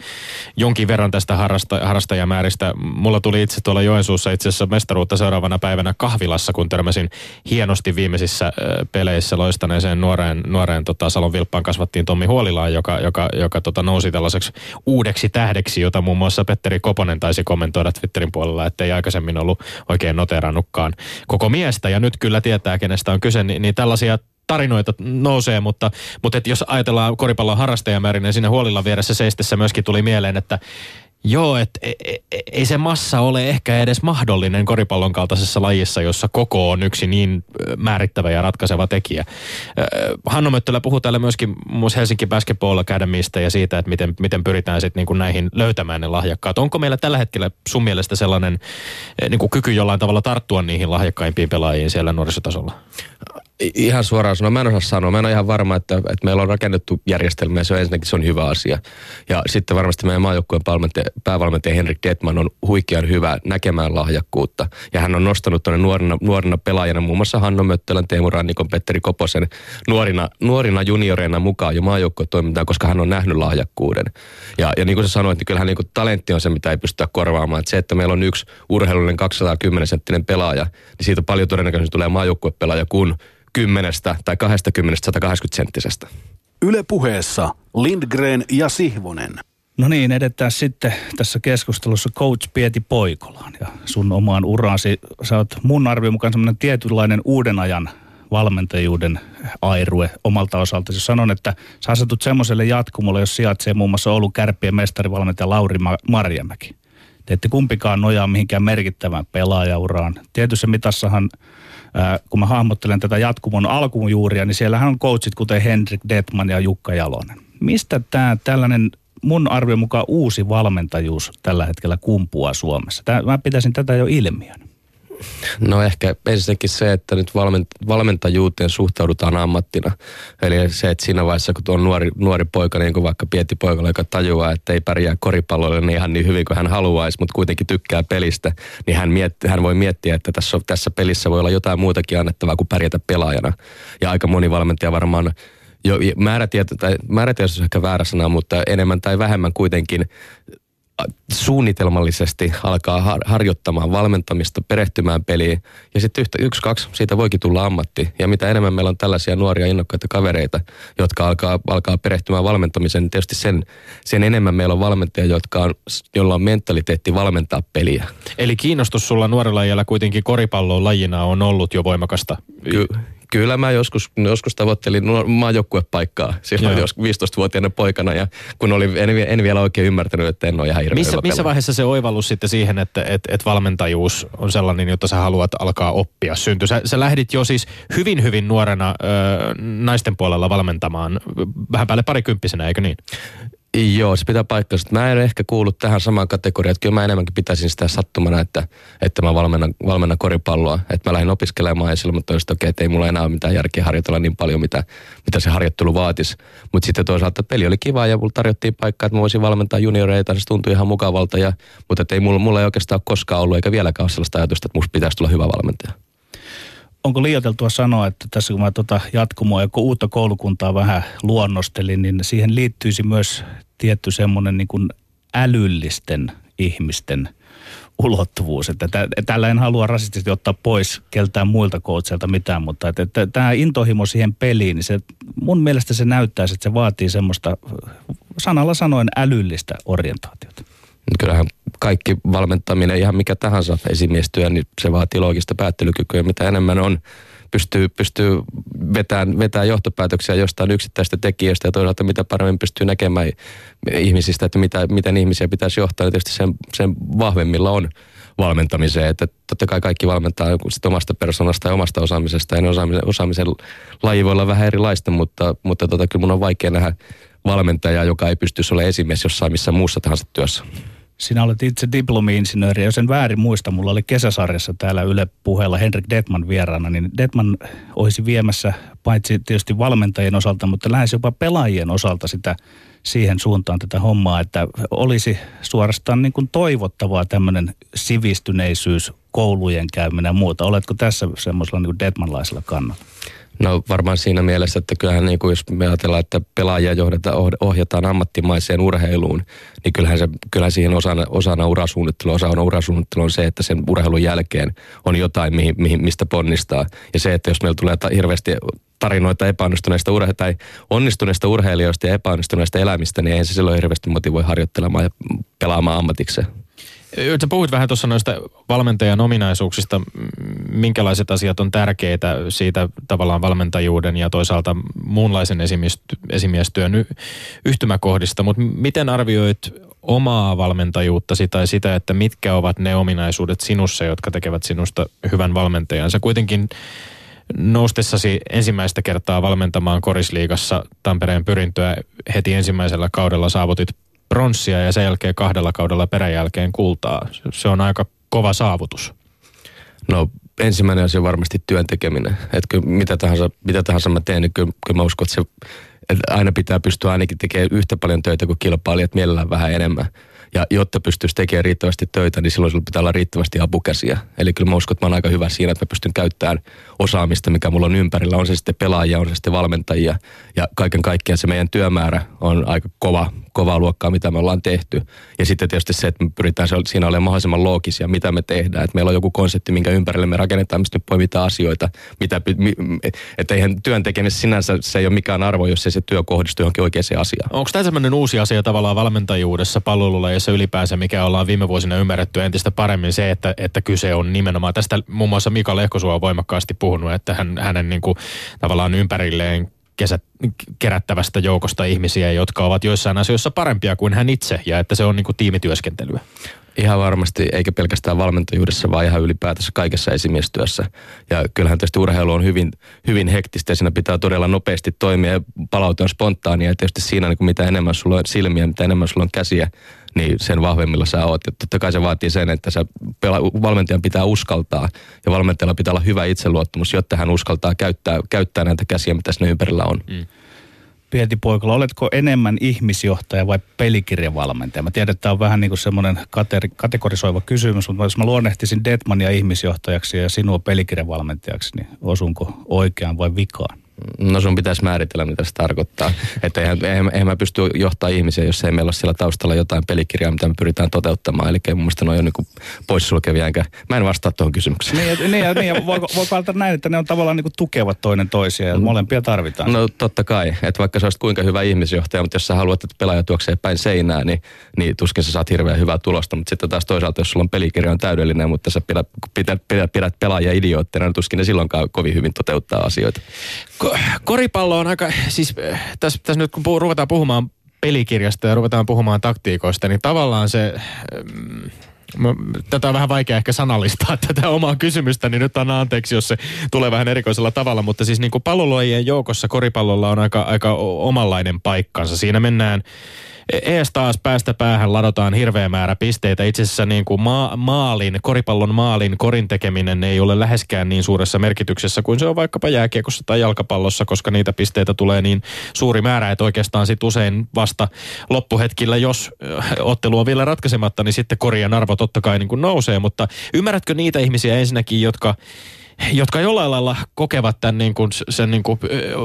jonkin verran tästä harrasta, harrastajamääristä. Mulla tuli itse tuolla Joensuussa itse asiassa mestaruutta seuraavana päivänä kahvilassa, kun törmäsin hienosti viimeisissä peleissä loistaneeseen nuoreen, nuoreen tota, Salon Vilppaan kasvattiin Tommi Huolilaan, joka, joka, joka tota, nousi tällaiseksi uudeksi tähdeksi, jota muun muassa Petteri Koponen taisi kommentoida Twitterin puolella, että ei aikaisemmin ollut oikein noterannutkaan koko miestä. Ja nyt kyllä tietää, kenestä on kyse, niin, niin tällaisia tarinoita nousee, mutta, mutta et jos ajatellaan koripallon harrastajamäärin, niin siinä huolilla vieressä seistessä myöskin tuli mieleen, että Joo, että e, e, e, ei se massa ole ehkä edes mahdollinen koripallon kaltaisessa lajissa, jossa koko on yksi niin määrittävä ja ratkaiseva tekijä. Hanno Möttölä puhuu täällä myöskin muun Helsinki Basketball Academystä ja siitä, että miten, miten pyritään sitten niin näihin löytämään ne lahjakkaat. Onko meillä tällä hetkellä sun mielestä sellainen niin kuin kyky jollain tavalla tarttua niihin lahjakkaimpiin pelaajiin siellä nuorisotasolla? Ihan suoraan sanoa, mä en osaa sanoa. Mä en ole ihan varma, että, että meillä on rakennettu järjestelmä ja se on ensinnäkin se on hyvä asia. Ja sitten varmasti meidän maajoukkueen päävalmentaja Henrik Detman on huikean hyvä näkemään lahjakkuutta. Ja hän on nostanut tuonne nuorina, nuorina pelaajana muun muassa Hanno Möttölän, Teemu Rannikon, Petteri Koposen nuorina, nuorina junioreina mukaan jo maajoukkuetoimintaan, koska hän on nähnyt lahjakkuuden. Ja, ja niin kuin sä sanoit, niin kyllähän niin kuin talentti on se, mitä ei pystytä korvaamaan. Että se, että meillä on yksi urheilullinen 210 senttinen pelaaja, niin siitä paljon todennäköisesti tulee maajoukkuepelaaja, kun 10 tai 20 180 senttisestä. Yle puheessa Lindgren ja Sihvonen. No niin, edetään sitten tässä keskustelussa coach Pieti Poikolaan ja sun omaan uraasi. Sä oot mun arvion mukaan semmoinen tietynlainen uuden ajan valmentajuuden airue omalta osalta. Jos sanon, että sä asetut semmoiselle jatkumolle, jos sijaitsee muun muassa Oulun kärppien mestarivalmentaja Lauri Marjamäki. Te ette kumpikaan nojaa mihinkään merkittävään pelaajauraan. Tietyssä mitassahan kun mä hahmottelen tätä jatkumon alkujuuria, niin siellähän on coachit kuten Henrik Detman ja Jukka Jalonen. Mistä tämä tällainen mun arvion mukaan uusi valmentajuus tällä hetkellä kumpuaa Suomessa? Tää, mä pitäisin tätä jo ilmiön. No ehkä ensinnäkin se, että nyt valment- valmentajuuteen suhtaudutaan ammattina. Eli se, että siinä vaiheessa, kun tuo nuori, nuori poika, niin kuin vaikka pieti poika, joka tajuaa, että ei pärjää koripallolle niin ihan niin hyvin kuin hän haluaisi, mutta kuitenkin tykkää pelistä, niin hän, mietti, hän voi miettiä, että tässä, tässä pelissä voi olla jotain muutakin annettavaa kuin pärjätä pelaajana. Ja aika moni valmentaja varmaan jo määrätieto, tai määrätietoisuus ehkä väärä sana, mutta enemmän tai vähemmän kuitenkin suunnitelmallisesti alkaa har- harjoittamaan valmentamista, perehtymään peliin. Ja sitten yhtä, yksi, kaksi, siitä voikin tulla ammatti. Ja mitä enemmän meillä on tällaisia nuoria innokkaita kavereita, jotka alkaa, alkaa perehtymään valmentamiseen, niin tietysti sen, sen enemmän meillä on valmentajia, jotka on, joilla on mentaliteetti valmentaa peliä. Eli kiinnostus sulla nuorella iällä kuitenkin koripallon lajina on ollut jo voimakasta? Ky- Kyllä mä joskus, joskus tavoittelin maajoukkuepaikkaa silloin jos 15-vuotiaana poikana ja kun oli, en, en vielä oikein ymmärtänyt, että en ole ihan hirveän missä, missä vaiheessa se oivallus sitten siihen, että et, et valmentajuus on sellainen, jota sä haluat alkaa oppia syntyy? Sä, sä lähdit jo siis hyvin hyvin nuorena ö, naisten puolella valmentamaan, vähän päälle parikymppisenä, eikö niin? Joo, se pitää paikkansa. Mä en ehkä kuulu tähän samaan kategoriaan, että kyllä mä enemmänkin pitäisin sitä sattumana, että, että mä valmennan, valmennan koripalloa. Että mä lähdin opiskelemaan ja silloin mä toisin, että ei mulla enää ole mitään järkeä harjoitella niin paljon, mitä, mitä se harjoittelu vaatisi. Mutta sitten toisaalta peli oli kiva ja mulla tarjottiin paikkaa, että mä voisin valmentaa junioreita, se tuntui ihan mukavalta. Ja, mutta ei mulla, mulla ei oikeastaan koskaan ollut eikä vieläkään ole sellaista ajatusta, että musta pitäisi tulla hyvä valmentaja onko liioiteltua sanoa, että tässä kun mä tuota jatkumoa ja uutta koulukuntaa vähän luonnostelin, niin siihen liittyisi myös tietty semmoinen niin kuin älyllisten ihmisten ulottuvuus. Että tällä en halua rasistisesti ottaa pois keltään muilta koutseilta mitään, mutta että, että tämä intohimo siihen peliin, niin se, mun mielestä se näyttää, että se vaatii semmoista sanalla sanoen älyllistä orientaatiota. Kyllähän kaikki valmentaminen, ihan mikä tahansa esimiestyö, niin se vaatii loogista päättelykykyä. Mitä enemmän on pystyy, pystyy vetämään, vetää johtopäätöksiä jostain yksittäistä tekijästä ja toisaalta mitä paremmin pystyy näkemään ihmisistä, että mitä, miten ihmisiä pitäisi johtaa, niin tietysti sen, sen vahvemmilla on valmentamiseen. Että totta kai kaikki valmentaa sit omasta persoonasta ja omasta osaamisesta ja osaamisen, osaamisen laji voi olla vähän erilaista, mutta, mutta tota, kyllä mun on vaikea nähdä valmentajaa, joka ei pystyisi olemaan esimies jossain missä muussa tahansa työssä. Sinä olet itse diplomi-insinööri, jos en väärin muista, mulla oli kesäsarjassa täällä Yle puheella Henrik Detman vieraana, niin Detman olisi viemässä paitsi tietysti valmentajien osalta, mutta lähes jopa pelaajien osalta sitä siihen suuntaan tätä hommaa, että olisi suorastaan niin kuin toivottavaa tämmöinen sivistyneisyys, koulujen käyminen ja muuta. Oletko tässä semmoisella niin Detmanlaisella kannalla? No varmaan siinä mielessä, että kyllähän niin kuin jos me ajatellaan, että pelaajia johdetaan, ohjataan ammattimaiseen urheiluun, niin kyllähän, se, kyllähän siihen osana, osana urasuunnittelua, osana urasuunnittelua on se, että sen urheilun jälkeen on jotain, mihin, mihin, mistä ponnistaa. Ja se, että jos meillä tulee ta- hirveästi tarinoita epäonnistuneista urhe- tai onnistuneista urheilijoista ja epäonnistuneista elämistä, niin ei se silloin hirveästi motivoi harjoittelemaan ja pelaamaan ammatikseen. Sä puhuit vähän tuossa noista valmentajan ominaisuuksista, minkälaiset asiat on tärkeitä siitä tavallaan valmentajuuden ja toisaalta muunlaisen esimiestyön yhtymäkohdista, mutta miten arvioit omaa valmentajuuttasi tai sitä, että mitkä ovat ne ominaisuudet sinussa, jotka tekevät sinusta hyvän valmentajan? Sä kuitenkin noustessasi ensimmäistä kertaa valmentamaan korisliigassa Tampereen pyrintöä heti ensimmäisellä kaudella saavutit pronssia ja sen jälkeen kahdella kaudella peräjälkeen kultaa. Se on aika kova saavutus. No ensimmäinen asia on varmasti työn tekeminen. Että mitä tahansa, mitä tahansa mä teen, niin kyllä, kyllä mä uskon, että, se, että aina pitää pystyä ainakin tekemään yhtä paljon töitä kuin kilpailijat, mielellään vähän enemmän. Ja jotta pystyisi tekemään riittävästi töitä, niin silloin sulla pitää olla riittävästi apukäsiä. Eli kyllä mä uskon, että mä oon aika hyvä siinä, että mä pystyn käyttämään osaamista, mikä mulla on ympärillä. On se sitten pelaajia, on se sitten valmentajia. Ja kaiken kaikkiaan se meidän työmäärä on aika kova, kovaa luokkaa, mitä me ollaan tehty. Ja sitten tietysti se, että me pyritään siinä olemaan mahdollisimman loogisia, mitä me tehdään. Että meillä on joku konsepti, minkä ympärille me rakennetaan, mistä nyt poimitaan asioita. Mitä, että eihän työn tekemisessä sinänsä se ei ole mikään arvo, jos ei se työ kohdistu johonkin oikeaan asiaan. Onko tämä sellainen uusi asia tavallaan valmentajuudessa, palvelulajeissa ylipäänsä, mikä ollaan viime vuosina ymmärretty entistä paremmin se, että, että kyse on nimenomaan tästä muun muassa Mika Lehkosua on voimakkaasti puhunut, että hän, hänen niin kuin, tavallaan ympärilleen kesät, kerättävästä joukosta ihmisiä, jotka ovat joissain asioissa parempia kuin hän itse ja että se on niin kuin tiimityöskentelyä. Ihan varmasti, eikä pelkästään valmentajuudessa, vaan ihan ylipäätänsä kaikessa esimiestyössä. Ja kyllähän tietysti urheilu on hyvin, hyvin hektistä ja siinä pitää todella nopeasti toimia ja palaute on spontaania. Ja tietysti siinä, niin mitä enemmän sulla on silmiä, mitä enemmän sulla on käsiä, niin sen vahvemmilla sä oot. Ja totta kai se vaatii sen, että sä pela- valmentajan pitää uskaltaa ja valmentajalla pitää olla hyvä itseluottamus, jotta hän uskaltaa käyttää, käyttää näitä käsiä, mitä sinne ympärillä on. Mm. Pieti Poikala, oletko enemmän ihmisjohtaja vai pelikirjavalmentaja? Mä tiedän, että tämä on vähän niin kuin semmoinen kategorisoiva kysymys, mutta jos mä luonnehtisin Detmania ihmisjohtajaksi ja sinua pelikirjavalmentajaksi, niin osunko oikeaan vai vikaan? No sun pitäisi määritellä, mitä se tarkoittaa. Että eihän, eihän, eihän mä pysty johtaa ihmisiä, jos ei meillä ole siellä taustalla jotain pelikirjaa, mitä me pyritään toteuttamaan. Eli mun mielestä ne on jo niin poissulkevia, enkä mä en vastaa tuohon kysymykseen. Niin, ja, niin, ja, niin, ja voiko, voiko ajatella näin, että ne on tavallaan niin tukevat toinen toisia ja mm. molempia tarvitaan? No totta kai, että vaikka sä olisit kuinka hyvä ihmisjohtaja, mutta jos sä haluat, että pelaaja tuoksee päin seinää, niin, niin tuskin sä saat hirveän hyvää tulosta. Mutta sitten taas toisaalta, jos sulla on pelikirja on täydellinen, mutta sä pidät, pidät, pidät, pidät pelaajia idiootteina, niin tuskin ne silloinkaan kovin hyvin toteuttaa asioita. Ko- koripallo on aika, siis äh, tässä, tässä nyt kun puh, ruvetaan puhumaan pelikirjasta ja ruvetaan puhumaan taktiikoista, niin tavallaan se... Ähm, tätä on vähän vaikea ehkä sanallistaa tätä omaa kysymystä, niin nyt anna anteeksi, jos se tulee vähän erikoisella tavalla, mutta siis niin kuin joukossa koripallolla on aika, aika omanlainen paikkansa. Siinä mennään ees taas päästä päähän ladotaan hirveä määrä pisteitä. Itse asiassa niin kuin ma- maalin, koripallon maalin korin tekeminen ei ole läheskään niin suuressa merkityksessä kuin se on vaikkapa jääkiekossa tai jalkapallossa, koska niitä pisteitä tulee niin suuri määrä, että oikeastaan sit usein vasta loppuhetkillä, jos äh, ottelu on vielä ratkaisematta, niin sitten korien arvo totta kai niin kuin nousee. Mutta ymmärrätkö niitä ihmisiä ensinnäkin, jotka jotka jollain lailla kokevat tämän niin kuin, sen niin kuin,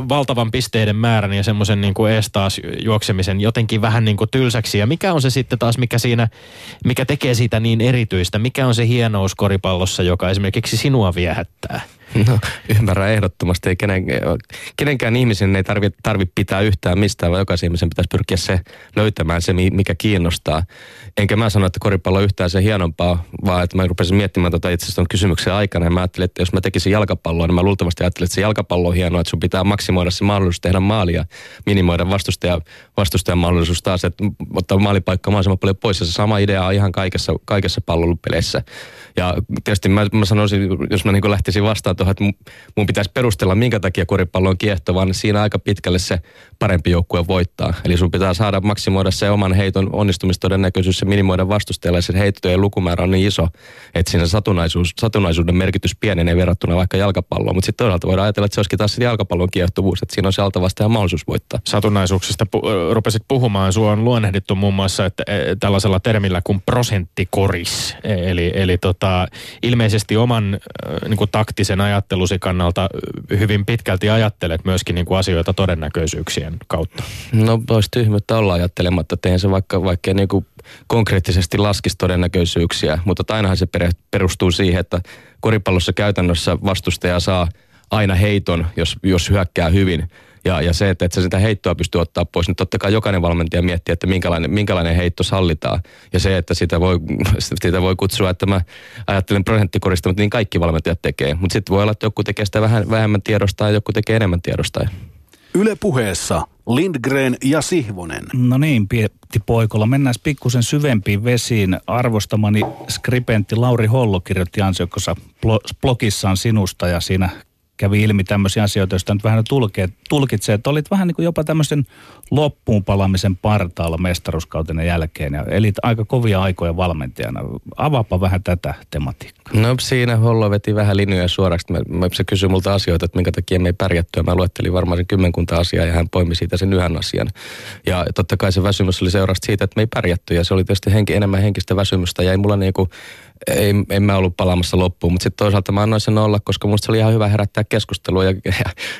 valtavan pisteiden määrän ja semmoisen niin kuin ees taas juoksemisen jotenkin vähän niin kuin tylsäksi. Ja mikä on se sitten taas, mikä siinä, mikä tekee siitä niin erityistä? Mikä on se hienous koripallossa, joka esimerkiksi sinua viehättää? No, ymmärrän ehdottomasti. Ei kenen, kenenkään ihmisen ei tarvitse tarvi pitää yhtään mistään, vaan jokaisen ihmisen pitäisi pyrkiä se löytämään se, mikä kiinnostaa. Enkä mä sano, että koripallo on yhtään se hienompaa, vaan että mä rupesin miettimään tätä itse asiassa kysymyksen aikana. Ja mä ajattelin, että jos mä tekisin jalkapalloa, niin mä luultavasti ajattelin, että se jalkapallo on hienoa, että sun pitää maksimoida se mahdollisuus tehdä maalia, minimoida vastustaja, vastustajan mahdollisuus taas, että ottaa maalipaikka mahdollisimman paljon pois. Ja se sama idea on ihan kaikessa, kaikessa pallopeleissä. Ja tietysti mä, mä sanoisin, jos mä niin lähtisin vastaan tuohon, että mun pitäisi perustella, minkä takia koripallo on kiehtova, niin siinä aika pitkälle se parempi joukkue voittaa. Eli sun pitää saada maksimoida se oman heiton onnistumistodennäköisyys ja minimoida vastustajalle. Se heittojen lukumäärä on niin iso, että siinä satunnaisuus, satunnaisuuden merkitys pienenee verrattuna vaikka jalkapalloon. Mutta sitten toisaalta voidaan ajatella, että se olisikin taas jalkapallon kiehtovuus, että siinä on se altavasta ja mahdollisuus voittaa. Satunnaisuuksista pu- rupesit puhumaan. Sua on luonnehdittu muun muassa että, e, tällaisella termillä kuin prosenttikoris. E, eli, eli tota, ilmeisesti oman niin kuin taktisen ajattelusi kannalta hyvin pitkälti ajattelet myöskin niin kuin asioita todennäköisyyksien kautta. No olisi tyhmyyttä olla ajattelematta, että se vaikka, vaikka niin kuin konkreettisesti laskisi todennäköisyyksiä, mutta ainahan se perustuu siihen, että koripallossa käytännössä vastustaja saa aina heiton, jos, jos hyökkää hyvin. Ja, ja se, että, että se sitä heittoa pystyy ottaa pois, niin totta kai jokainen valmentaja miettii, että minkälainen, minkälainen heitto sallitaan. Ja se, että sitä voi, sitä voi kutsua, että mä ajattelen prosenttikorista, mutta niin kaikki valmentajat tekee. Mutta sitten voi olla, että joku tekee sitä vähän vähemmän tiedosta ja joku tekee enemmän tiedosta. Yle puheessa Lindgren ja Sihvonen. No niin, Pietti Poikolla. Mennään pikkusen syvempiin vesiin. Arvostamani skribentti Lauri Hollo kirjoitti ansiokkossa blogissaan sinusta ja siinä kävi ilmi tämmöisiä asioita, joista nyt vähän tulkee, tulkitsee, että olit vähän niin kuin jopa tämmöisen loppuun palamisen partaalla mestaruuskautinen jälkeen ja eli aika kovia aikoja valmentajana. Avaapa vähän tätä tematiikkaa. No siinä Hollo veti vähän linjoja suoraksi. Mä, mä, se kysyi multa asioita, että minkä takia me ei pärjätty mä luettelin varmaan sen kymmenkunta asiaa ja hän poimi siitä sen yhden asian. Ja totta kai se väsymys oli seurasta siitä, että me ei pärjätty ja se oli tietysti henki, enemmän henkistä väsymystä ja ei mulla niinku ei, en mä ollut palaamassa loppuun, mutta sitten toisaalta mä annoin sen olla, koska musta se oli ihan hyvä herättää keskustelua ja, ja,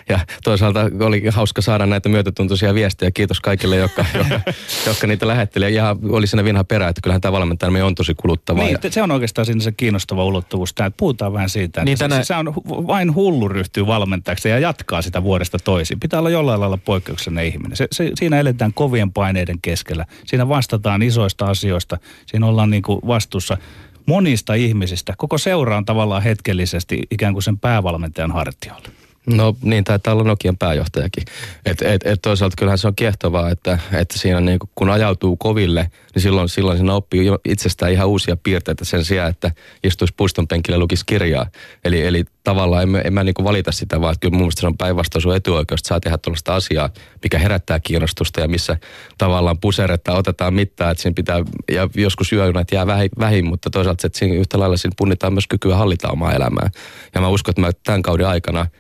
ja toisaalta oli hauska saada näitä myötätuntoisia viestejä. Kiitos kaikille, jotka, jotka, jotka niitä lähetteli. Ja oli siinä vinha perä, että kyllähän tämä valmentaminen on tosi kuluttavaa. Niin, ja... se on oikeastaan siinä se kiinnostava ulottuvuus. Tämä, että puhutaan vähän siitä, että niin tänä... se, se, on vain hullu ryhtyy valmentajaksi ja jatkaa sitä vuodesta toisiin. Pitää olla jollain lailla poikkeuksellinen ihminen. Se, se, siinä eletään kovien paineiden keskellä. Siinä vastataan isoista asioista. Siinä ollaan niin kuin vastuussa monista ihmisistä. Koko seura on tavallaan hetkellisesti ikään kuin sen päävalmentajan hartiolla. No niin, taitaa olla Nokian pääjohtajakin. Et, et, et toisaalta kyllähän se on kiehtovaa, että, että siinä niin kun ajautuu koville, niin silloin, silloin siinä oppii itsestään ihan uusia piirteitä sen sijaan, että istuisi puiston penkillä lukisi kirjaa. Eli, eli tavallaan en, en mä niin valita sitä, vaan kyllä mun mielestä se on päinvastoin sun etuoikeus, että saa tehdä tuollaista asiaa, mikä herättää kiinnostusta ja missä tavallaan puseretta otetaan mittaa, että siinä pitää, ja joskus yöjunat jää vähin, vähin, mutta toisaalta että siinä yhtä lailla siinä punnitaan myös kykyä hallita omaa elämää. Ja mä uskon, että mä tämän kauden aikana –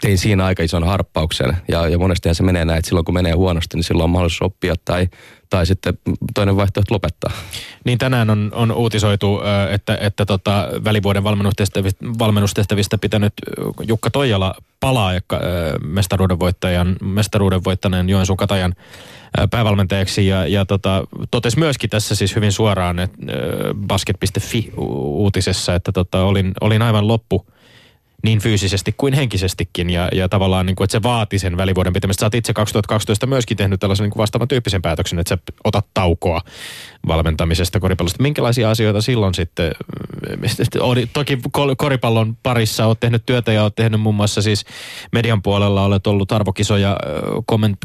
tein siinä aika ison harppauksen. Ja, ja monestihan se menee näin, että silloin kun menee huonosti, niin silloin on mahdollisuus oppia tai, tai sitten toinen vaihtoehto lopettaa. Niin tänään on, on uutisoitu, että, että tota, välivuoden valmennustehtävistä, valmennustehtävistä pitänyt Jukka Toijala palaa mestaruuden, voittajan, mestaruuden voittaneen Joensuun Katajan päävalmentajaksi ja, ja tota, totesi myöskin tässä siis hyvin suoraan että basket.fi uutisessa, että tota, olin, olin aivan loppu niin fyysisesti kuin henkisestikin ja, ja tavallaan niin kuin, että se vaati sen välivuoden pitämistä. Sä oot itse 2012 myöskin tehnyt tällaisen niin kuin vastaavan tyyppisen päätöksen, että sä otat taukoa valmentamisesta koripallosta. Minkälaisia asioita silloin sitten, toki koripallon parissa oot tehnyt työtä ja oot tehnyt muun muassa siis median puolella, olet ollut arvokisoja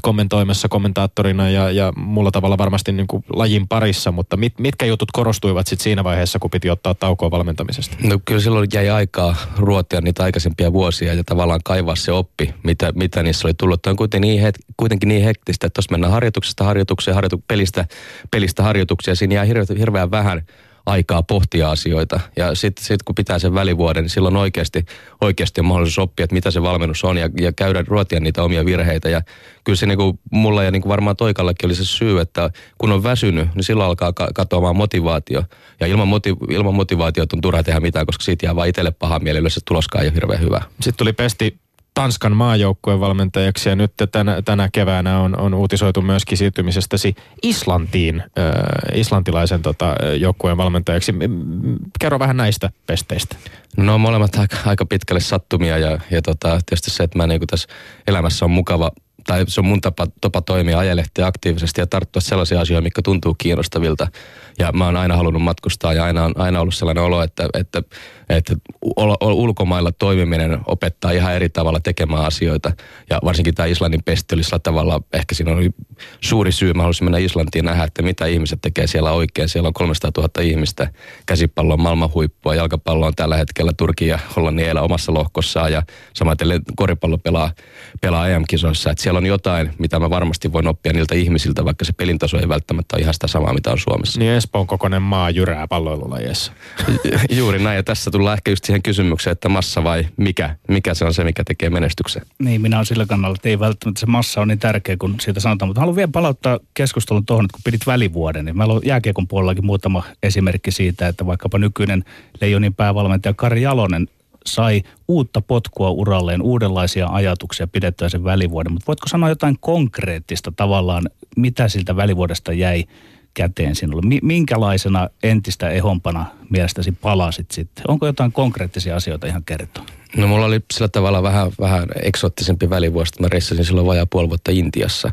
kommentoimassa kommentaattorina ja, ja mulla tavalla varmasti niin kuin lajin parissa, mutta mit, mitkä jutut korostuivat sitten siinä vaiheessa, kun piti ottaa taukoa valmentamisesta? No kyllä silloin jäi aikaa ruotia niitä aikaisempia vuosia ja tavallaan kaivaa se oppi, mitä, mitä niissä oli tullut. Tämä on kuitenkin niin, het, kuitenkin niin hektistä, että tuossa mennään harjoituksesta harjoitukseen, harjoitu, pelistä, pelistä harjoituksia, siinä jää hirveän vähän aikaa pohtia asioita. Ja sitten sit kun pitää sen välivuoden, niin silloin oikeasti, oikeasti on mahdollisuus oppia, että mitä se valmennus on ja, ja käydä ruotia niitä omia virheitä. Ja kyllä se niin mulla ja niin varmaan Toikallekin oli se syy, että kun on väsynyt, niin silloin alkaa katoamaan motivaatio. Ja ilman, motiv- ilman motivaatiota on turha tehdä mitään, koska siitä jää vaan itselle paha mieli, se tuloskaan ei ole hirveän hyvä. Sitten tuli pesti Tanskan maajoukkueen valmentajaksi ja nyt tänä, tänä keväänä on, on uutisoitu myöskin siirtymisestäsi Islantiin, äh, islantilaisen tota, joukkueen valmentajaksi. Kerro vähän näistä pesteistä. No molemmat aika, aika pitkälle sattumia ja, ja tota, tietysti se, että mä niin tässä elämässä on mukava tai se on mun tapa, tapa toimia, ajelehtia aktiivisesti ja tarttua sellaisia asioita, mikä tuntuu kiinnostavilta. Ja mä oon aina halunnut matkustaa ja aina on aina ollut sellainen olo, että, että, että ulkomailla toimiminen opettaa ihan eri tavalla tekemään asioita. Ja varsinkin tämä Islannin pesti oli sillä tavalla, ehkä siinä oli suuri syy. Mä halusin mennä Islantiin nähdä, että mitä ihmiset tekee siellä oikein. Siellä on 300 000 ihmistä, käsipallo on maailman huippua, jalkapallo on tällä hetkellä Turkin ja Hollannin elä omassa lohkossaan ja samaten koripallo pelaa, pelaa EM-kisoissa. Että siellä on jotain, mitä mä varmasti voin oppia niiltä ihmisiltä, vaikka se pelintaso ei välttämättä ole ihan sitä samaa, mitä on Suomessa. Niin Espoon kokoinen maa jyrää palloilulajeissa. Juuri näin, ja tässä tullaan ehkä just siihen kysymykseen, että massa vai mikä, mikä se on se, mikä tekee menestyksen. Niin, minä olen sillä kannalla, että ei välttämättä se massa on niin tärkeä kuin siitä sanotaan, mutta haluan vielä palauttaa keskustelun tuohon, että kun pidit välivuoden, niin meillä on jääkiekon puolellakin muutama esimerkki siitä, että vaikkapa nykyinen Leijonin päävalmentaja Kari Jalonen sai uutta potkua uralleen, uudenlaisia ajatuksia pidettyä sen välivuoden. Mutta voitko sanoa jotain konkreettista tavallaan, mitä siltä välivuodesta jäi käteen sinulle? Minkälaisena entistä ehompana mielestäsi palasit sitten? Onko jotain konkreettisia asioita ihan kertoa? No mulla oli sillä tavalla vähän, vähän eksoottisempi välivuosi, mä reissasin silloin vajaa puoli vuotta Intiassa.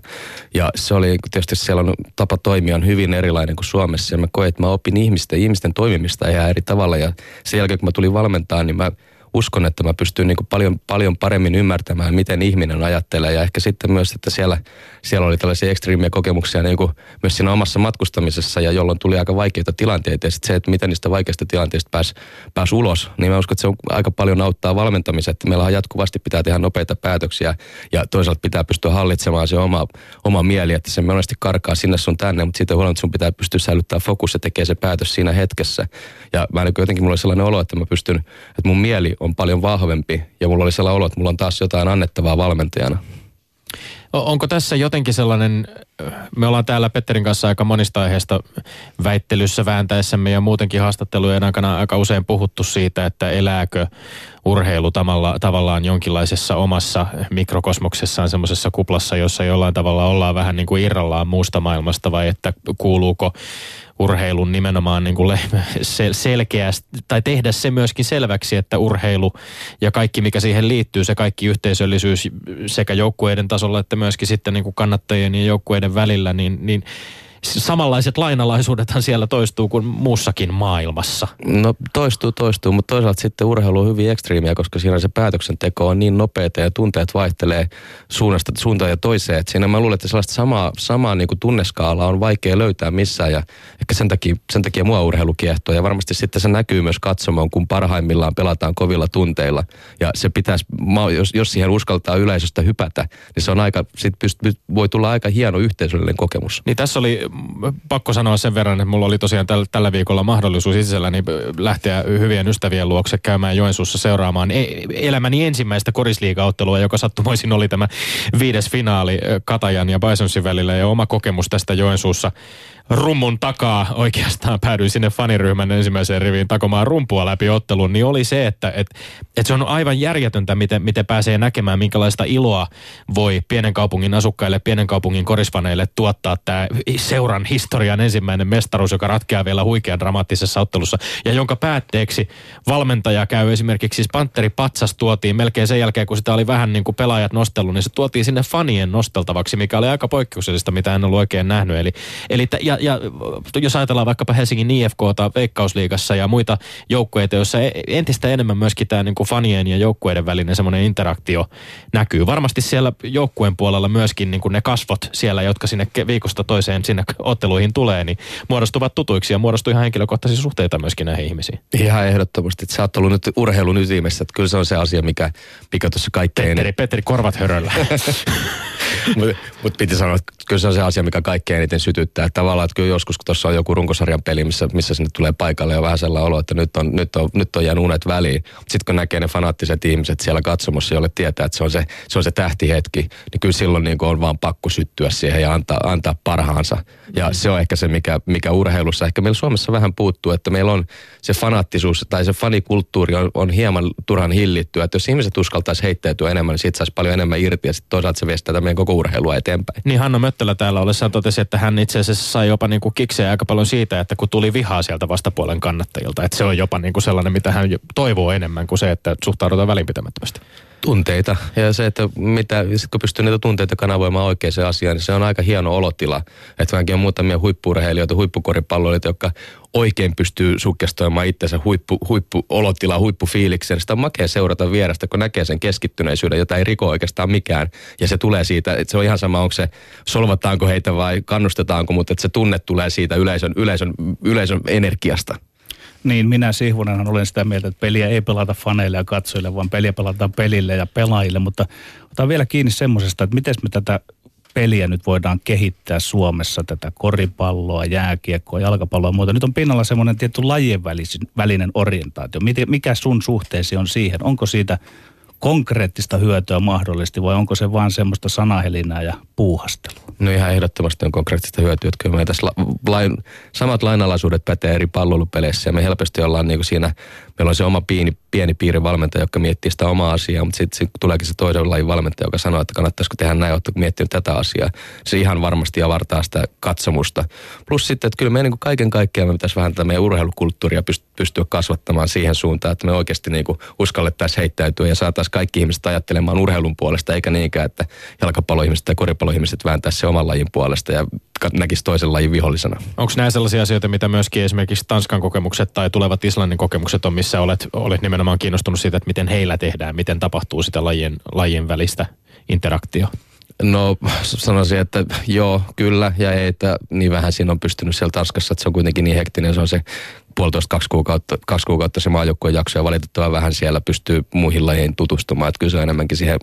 Ja se oli tietysti siellä on tapa toimia on hyvin erilainen kuin Suomessa. Ja mä koin, että mä opin ihmisten, ihmisten toimimista ihan eri tavalla. Ja sen jälkeen kun mä tulin valmentaa, niin mä uskon, että mä pystyn niin kuin paljon, paljon paremmin ymmärtämään, miten ihminen ajattelee. Ja ehkä sitten myös, että siellä, siellä oli tällaisia ekstriimiä kokemuksia niin kuin myös siinä omassa matkustamisessa, ja jolloin tuli aika vaikeita tilanteita. Ja sitten se, että miten niistä vaikeista tilanteista pääsi pääs ulos, niin mä uskon, että se on aika paljon auttaa valmentamisessa. Että meillä jatkuvasti pitää tehdä nopeita päätöksiä, ja toisaalta pitää pystyä hallitsemaan se oma, oma mieli, että se monesti karkaa sinne sun tänne, mutta siitä huolimatta sun pitää pystyä säilyttämään fokus ja tekee se päätös siinä hetkessä. Ja mä niin jotenkin mulla oli sellainen olo, että mä pystyn, että mun mieli on paljon vahvempi ja mulla oli sellainen olo, että mulla on taas jotain annettavaa valmentajana. Onko tässä jotenkin sellainen, me ollaan täällä Petterin kanssa aika monista aiheista väittelyssä vääntäessämme ja muutenkin haastattelujen aikana aika usein puhuttu siitä, että elääkö urheilu tavalla, tavallaan jonkinlaisessa omassa mikrokosmoksessaan semmoisessa kuplassa, jossa jollain tavalla ollaan vähän niin kuin irrallaan muusta maailmasta vai että kuuluuko urheilun nimenomaan niin kuin selkeästi, tai tehdä se myöskin selväksi, että urheilu ja kaikki mikä siihen liittyy, se kaikki yhteisöllisyys sekä joukkueiden tasolla että myöskin sitten niin kuin kannattajien ja joukkueiden välillä, niin, niin samanlaiset lainalaisuudethan siellä toistuu kuin muussakin maailmassa. No toistuu, toistuu, mutta toisaalta sitten urheilu on hyvin ekstriimiä, koska siinä se päätöksenteko on niin nopeata ja tunteet vaihtelee suunnasta suuntaan ja toiseen. Et siinä mä luulen, että sellaista samaa, samaa niin kuin tunneskaalaa on vaikea löytää missään ja ehkä sen takia, sen takia mua urheilu kiehtoo. Ja varmasti sitten se näkyy myös katsomaan, kun parhaimmillaan pelataan kovilla tunteilla. Ja se pitäisi, jos, jos siihen uskaltaa yleisöstä hypätä, niin se on aika, sit pyst, voi tulla aika hieno yhteisöllinen kokemus. Niin tässä oli pakko sanoa sen verran, että mulla oli tosiaan täl, tällä viikolla mahdollisuus itselläni lähteä hyvien ystävien luokse käymään Joensuussa seuraamaan e- elämäni ensimmäistä korisliigaottelua, joka sattumoisin oli tämä viides finaali Katajan ja Bisonsin välillä. Ja oma kokemus tästä Joensuussa rummun takaa oikeastaan päädyin sinne faniryhmän ensimmäiseen riviin takomaan rumpua läpi ottelun, niin oli se, että et, et se on aivan järjetöntä, miten, miten pääsee näkemään, minkälaista iloa voi pienen kaupungin asukkaille, pienen kaupungin korisfaneille tuottaa tämä seuran historian ensimmäinen mestaruus, joka ratkeaa vielä huikean dramaattisessa ottelussa, ja jonka päätteeksi valmentaja käy esimerkiksi, siis Panteri Patsas tuotiin melkein sen jälkeen, kun sitä oli vähän niin kuin pelaajat nostellut, niin se tuotiin sinne fanien nosteltavaksi, mikä oli aika poikkeuksellista, mitä en ollut oikein nähnyt. Eli, eli ja, ja jos ajatellaan vaikkapa Helsingin IFKta Veikkausliigassa ja muita joukkueita, joissa e, entistä enemmän myöskin tämä niin kuin fanien ja joukkueiden välinen semmoinen interaktio näkyy. Varmasti siellä joukkueen puolella myöskin niin kuin ne kasvot siellä, jotka sinne viikosta toiseen sinne otteluihin tulee, niin muodostuvat tutuiksi ja muodostuu ihan henkilökohtaisia suhteita myöskin näihin ihmisiin. Ihan ehdottomasti. Sä oot ollut nyt urheilun ytimessä, että kyllä se on se asia, mikä, mikä tuossa kaikkein... Petteri, Petteri, korvat höröllä. Mutta mut piti sanoa, että kyllä se on se asia, mikä kaikkein eniten sytyttää. Että tavallaan, että kyllä joskus, kun tuossa on joku runkosarjan peli, missä, missä sinne tulee paikalle ja vähän sellainen olo, että nyt on, nyt on, nyt on jäänyt unet väliin. Sitten kun näkee ne fanaattiset ihmiset siellä katsomossa, jolle tietää, että se on se, se, on se tähtihetki, niin kyllä silloin niin on vaan pakko syttyä siihen ja antaa, antaa parhaansa. Ja se on ehkä se, mikä, mikä urheilussa ehkä meillä Suomessa vähän puuttuu, että meillä on se fanaattisuus tai se fanikulttuuri on, on hieman turhan hillittyä. Että jos ihmiset uskaltaisi heittäytyä enemmän, niin siitä saisi paljon enemmän irti ja sitten toisaalta se vie sitä meidän koko urheilua eteenpäin. Niin Hanna Möttölä täällä ollessaan totesi, että hän itse asiassa sai jopa niin kuin kiksejä aika paljon siitä, että kun tuli vihaa sieltä vastapuolen kannattajilta, että se on jopa niin kuin sellainen, mitä hän toivoo enemmän kuin se, että suhtaudutaan välinpitämättömästi tunteita. Ja se, että mitä, sit kun pystyy niitä tunteita kanavoimaan oikeaan asiaan, niin se on aika hieno olotila. Että vaikka on muutamia huippuurheilijoita, huippukoripalloilijoita, jotka oikein pystyy sukkestoimaan itsensä huippu, huippuolotila, huippufiilikseen. Sitä on makea seurata vierestä, kun näkee sen keskittyneisyyden, jota ei riko oikeastaan mikään. Ja se tulee siitä, että se on ihan sama, onko se, solvataanko heitä vai kannustetaanko, mutta että se tunne tulee siitä yleisön, yleisön, yleisön energiasta. Niin, minä Sihvonenhan olen sitä mieltä, että peliä ei pelata faneille ja katsojille, vaan peliä pelataan pelille ja pelaajille. Mutta otan vielä kiinni semmoisesta, että miten me tätä peliä nyt voidaan kehittää Suomessa, tätä koripalloa, jääkiekkoa, jalkapalloa ja muuta. Nyt on pinnalla semmoinen tietty lajien välinen orientaatio. Mikä sun suhteesi on siihen? Onko siitä konkreettista hyötyä mahdollisesti vai onko se vaan semmoista sanahelinää ja puuhastelua? No ihan ehdottomasti on konkreettista hyötyä. Että kyllä me tässä la, lain, samat lainalaisuudet pätee eri palvelupeleissä ja me helposti ollaan niin kuin siinä meillä on se oma pieni, pieni piiri valmentaja, joka miettii sitä omaa asiaa, mutta sitten sit tuleekin se toisen lajin valmentaja, joka sanoo, että kannattaisiko tehdä näin, oletteko miettinyt tätä asiaa. Se ihan varmasti avartaa sitä katsomusta. Plus sitten, että kyllä me niin kaiken kaikkiaan me pitäisi vähän tätä meidän urheilukulttuuria pystyä kasvattamaan siihen suuntaan, että me oikeasti niin uskallettaisiin heittäytyä ja saataisiin kaikki ihmiset ajattelemaan urheilun puolesta, eikä niinkään, että jalkapalloihmiset tai koripalloihmiset vääntäisi se oman lajin puolesta ja näkisi toisen lajin vihollisena. Onko nämä sellaisia asioita, mitä myöskin esimerkiksi Tanskan kokemukset tai tulevat Islannin kokemukset on, missä olet, olet nimenomaan kiinnostunut siitä, että miten heillä tehdään, miten tapahtuu sitä lajien, lajien välistä interaktio? No sanoisin, että joo, kyllä ja ei, että niin vähän siinä on pystynyt siellä Tanskassa, että se on kuitenkin niin hektinen, se on se puolitoista kaksi kuukautta, kaksi kuukautta se maajoukkueen jakso ja valitettavan vähän siellä pystyy muihin lajeihin tutustumaan, että kyllä se on enemmänkin siihen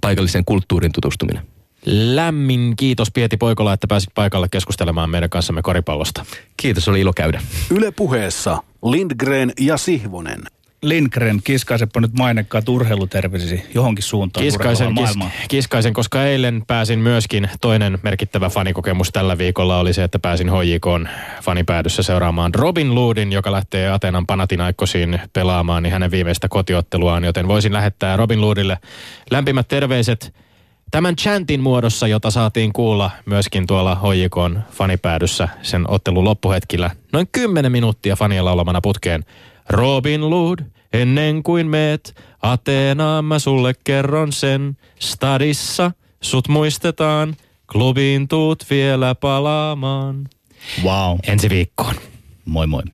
paikalliseen kulttuurin tutustuminen. Lämmin kiitos Pieti Poikola, että pääsit paikalle keskustelemaan meidän kanssamme koripallosta. Kiitos, oli ilo käydä. Yle puheessa Lindgren ja Sihvonen. Lindgren, kiskaisepa nyt mainekkaat urheiluterveisesi johonkin suuntaan kiskaisen, kis, kiskaisen, koska eilen pääsin myöskin, toinen merkittävä fanikokemus tällä viikolla oli se, että pääsin HJK fanipäädyssä seuraamaan Robin Loodin, joka lähtee Atenan Panathinaikosiin pelaamaan, niin hänen viimeistä kotiotteluaan, joten voisin lähettää Robin Loodille lämpimät terveiset Tämän chantin muodossa, jota saatiin kuulla myöskin tuolla Hoijikon fanipäädyssä sen ottelun loppuhetkillä, noin 10 minuuttia fanien laulamana putkeen. Robin Hood, ennen kuin meet Ateenaan mä sulle kerron sen. Stadissa sut muistetaan klubiin tuut vielä palaamaan. Wow. Ensi viikkoon. Moi moi.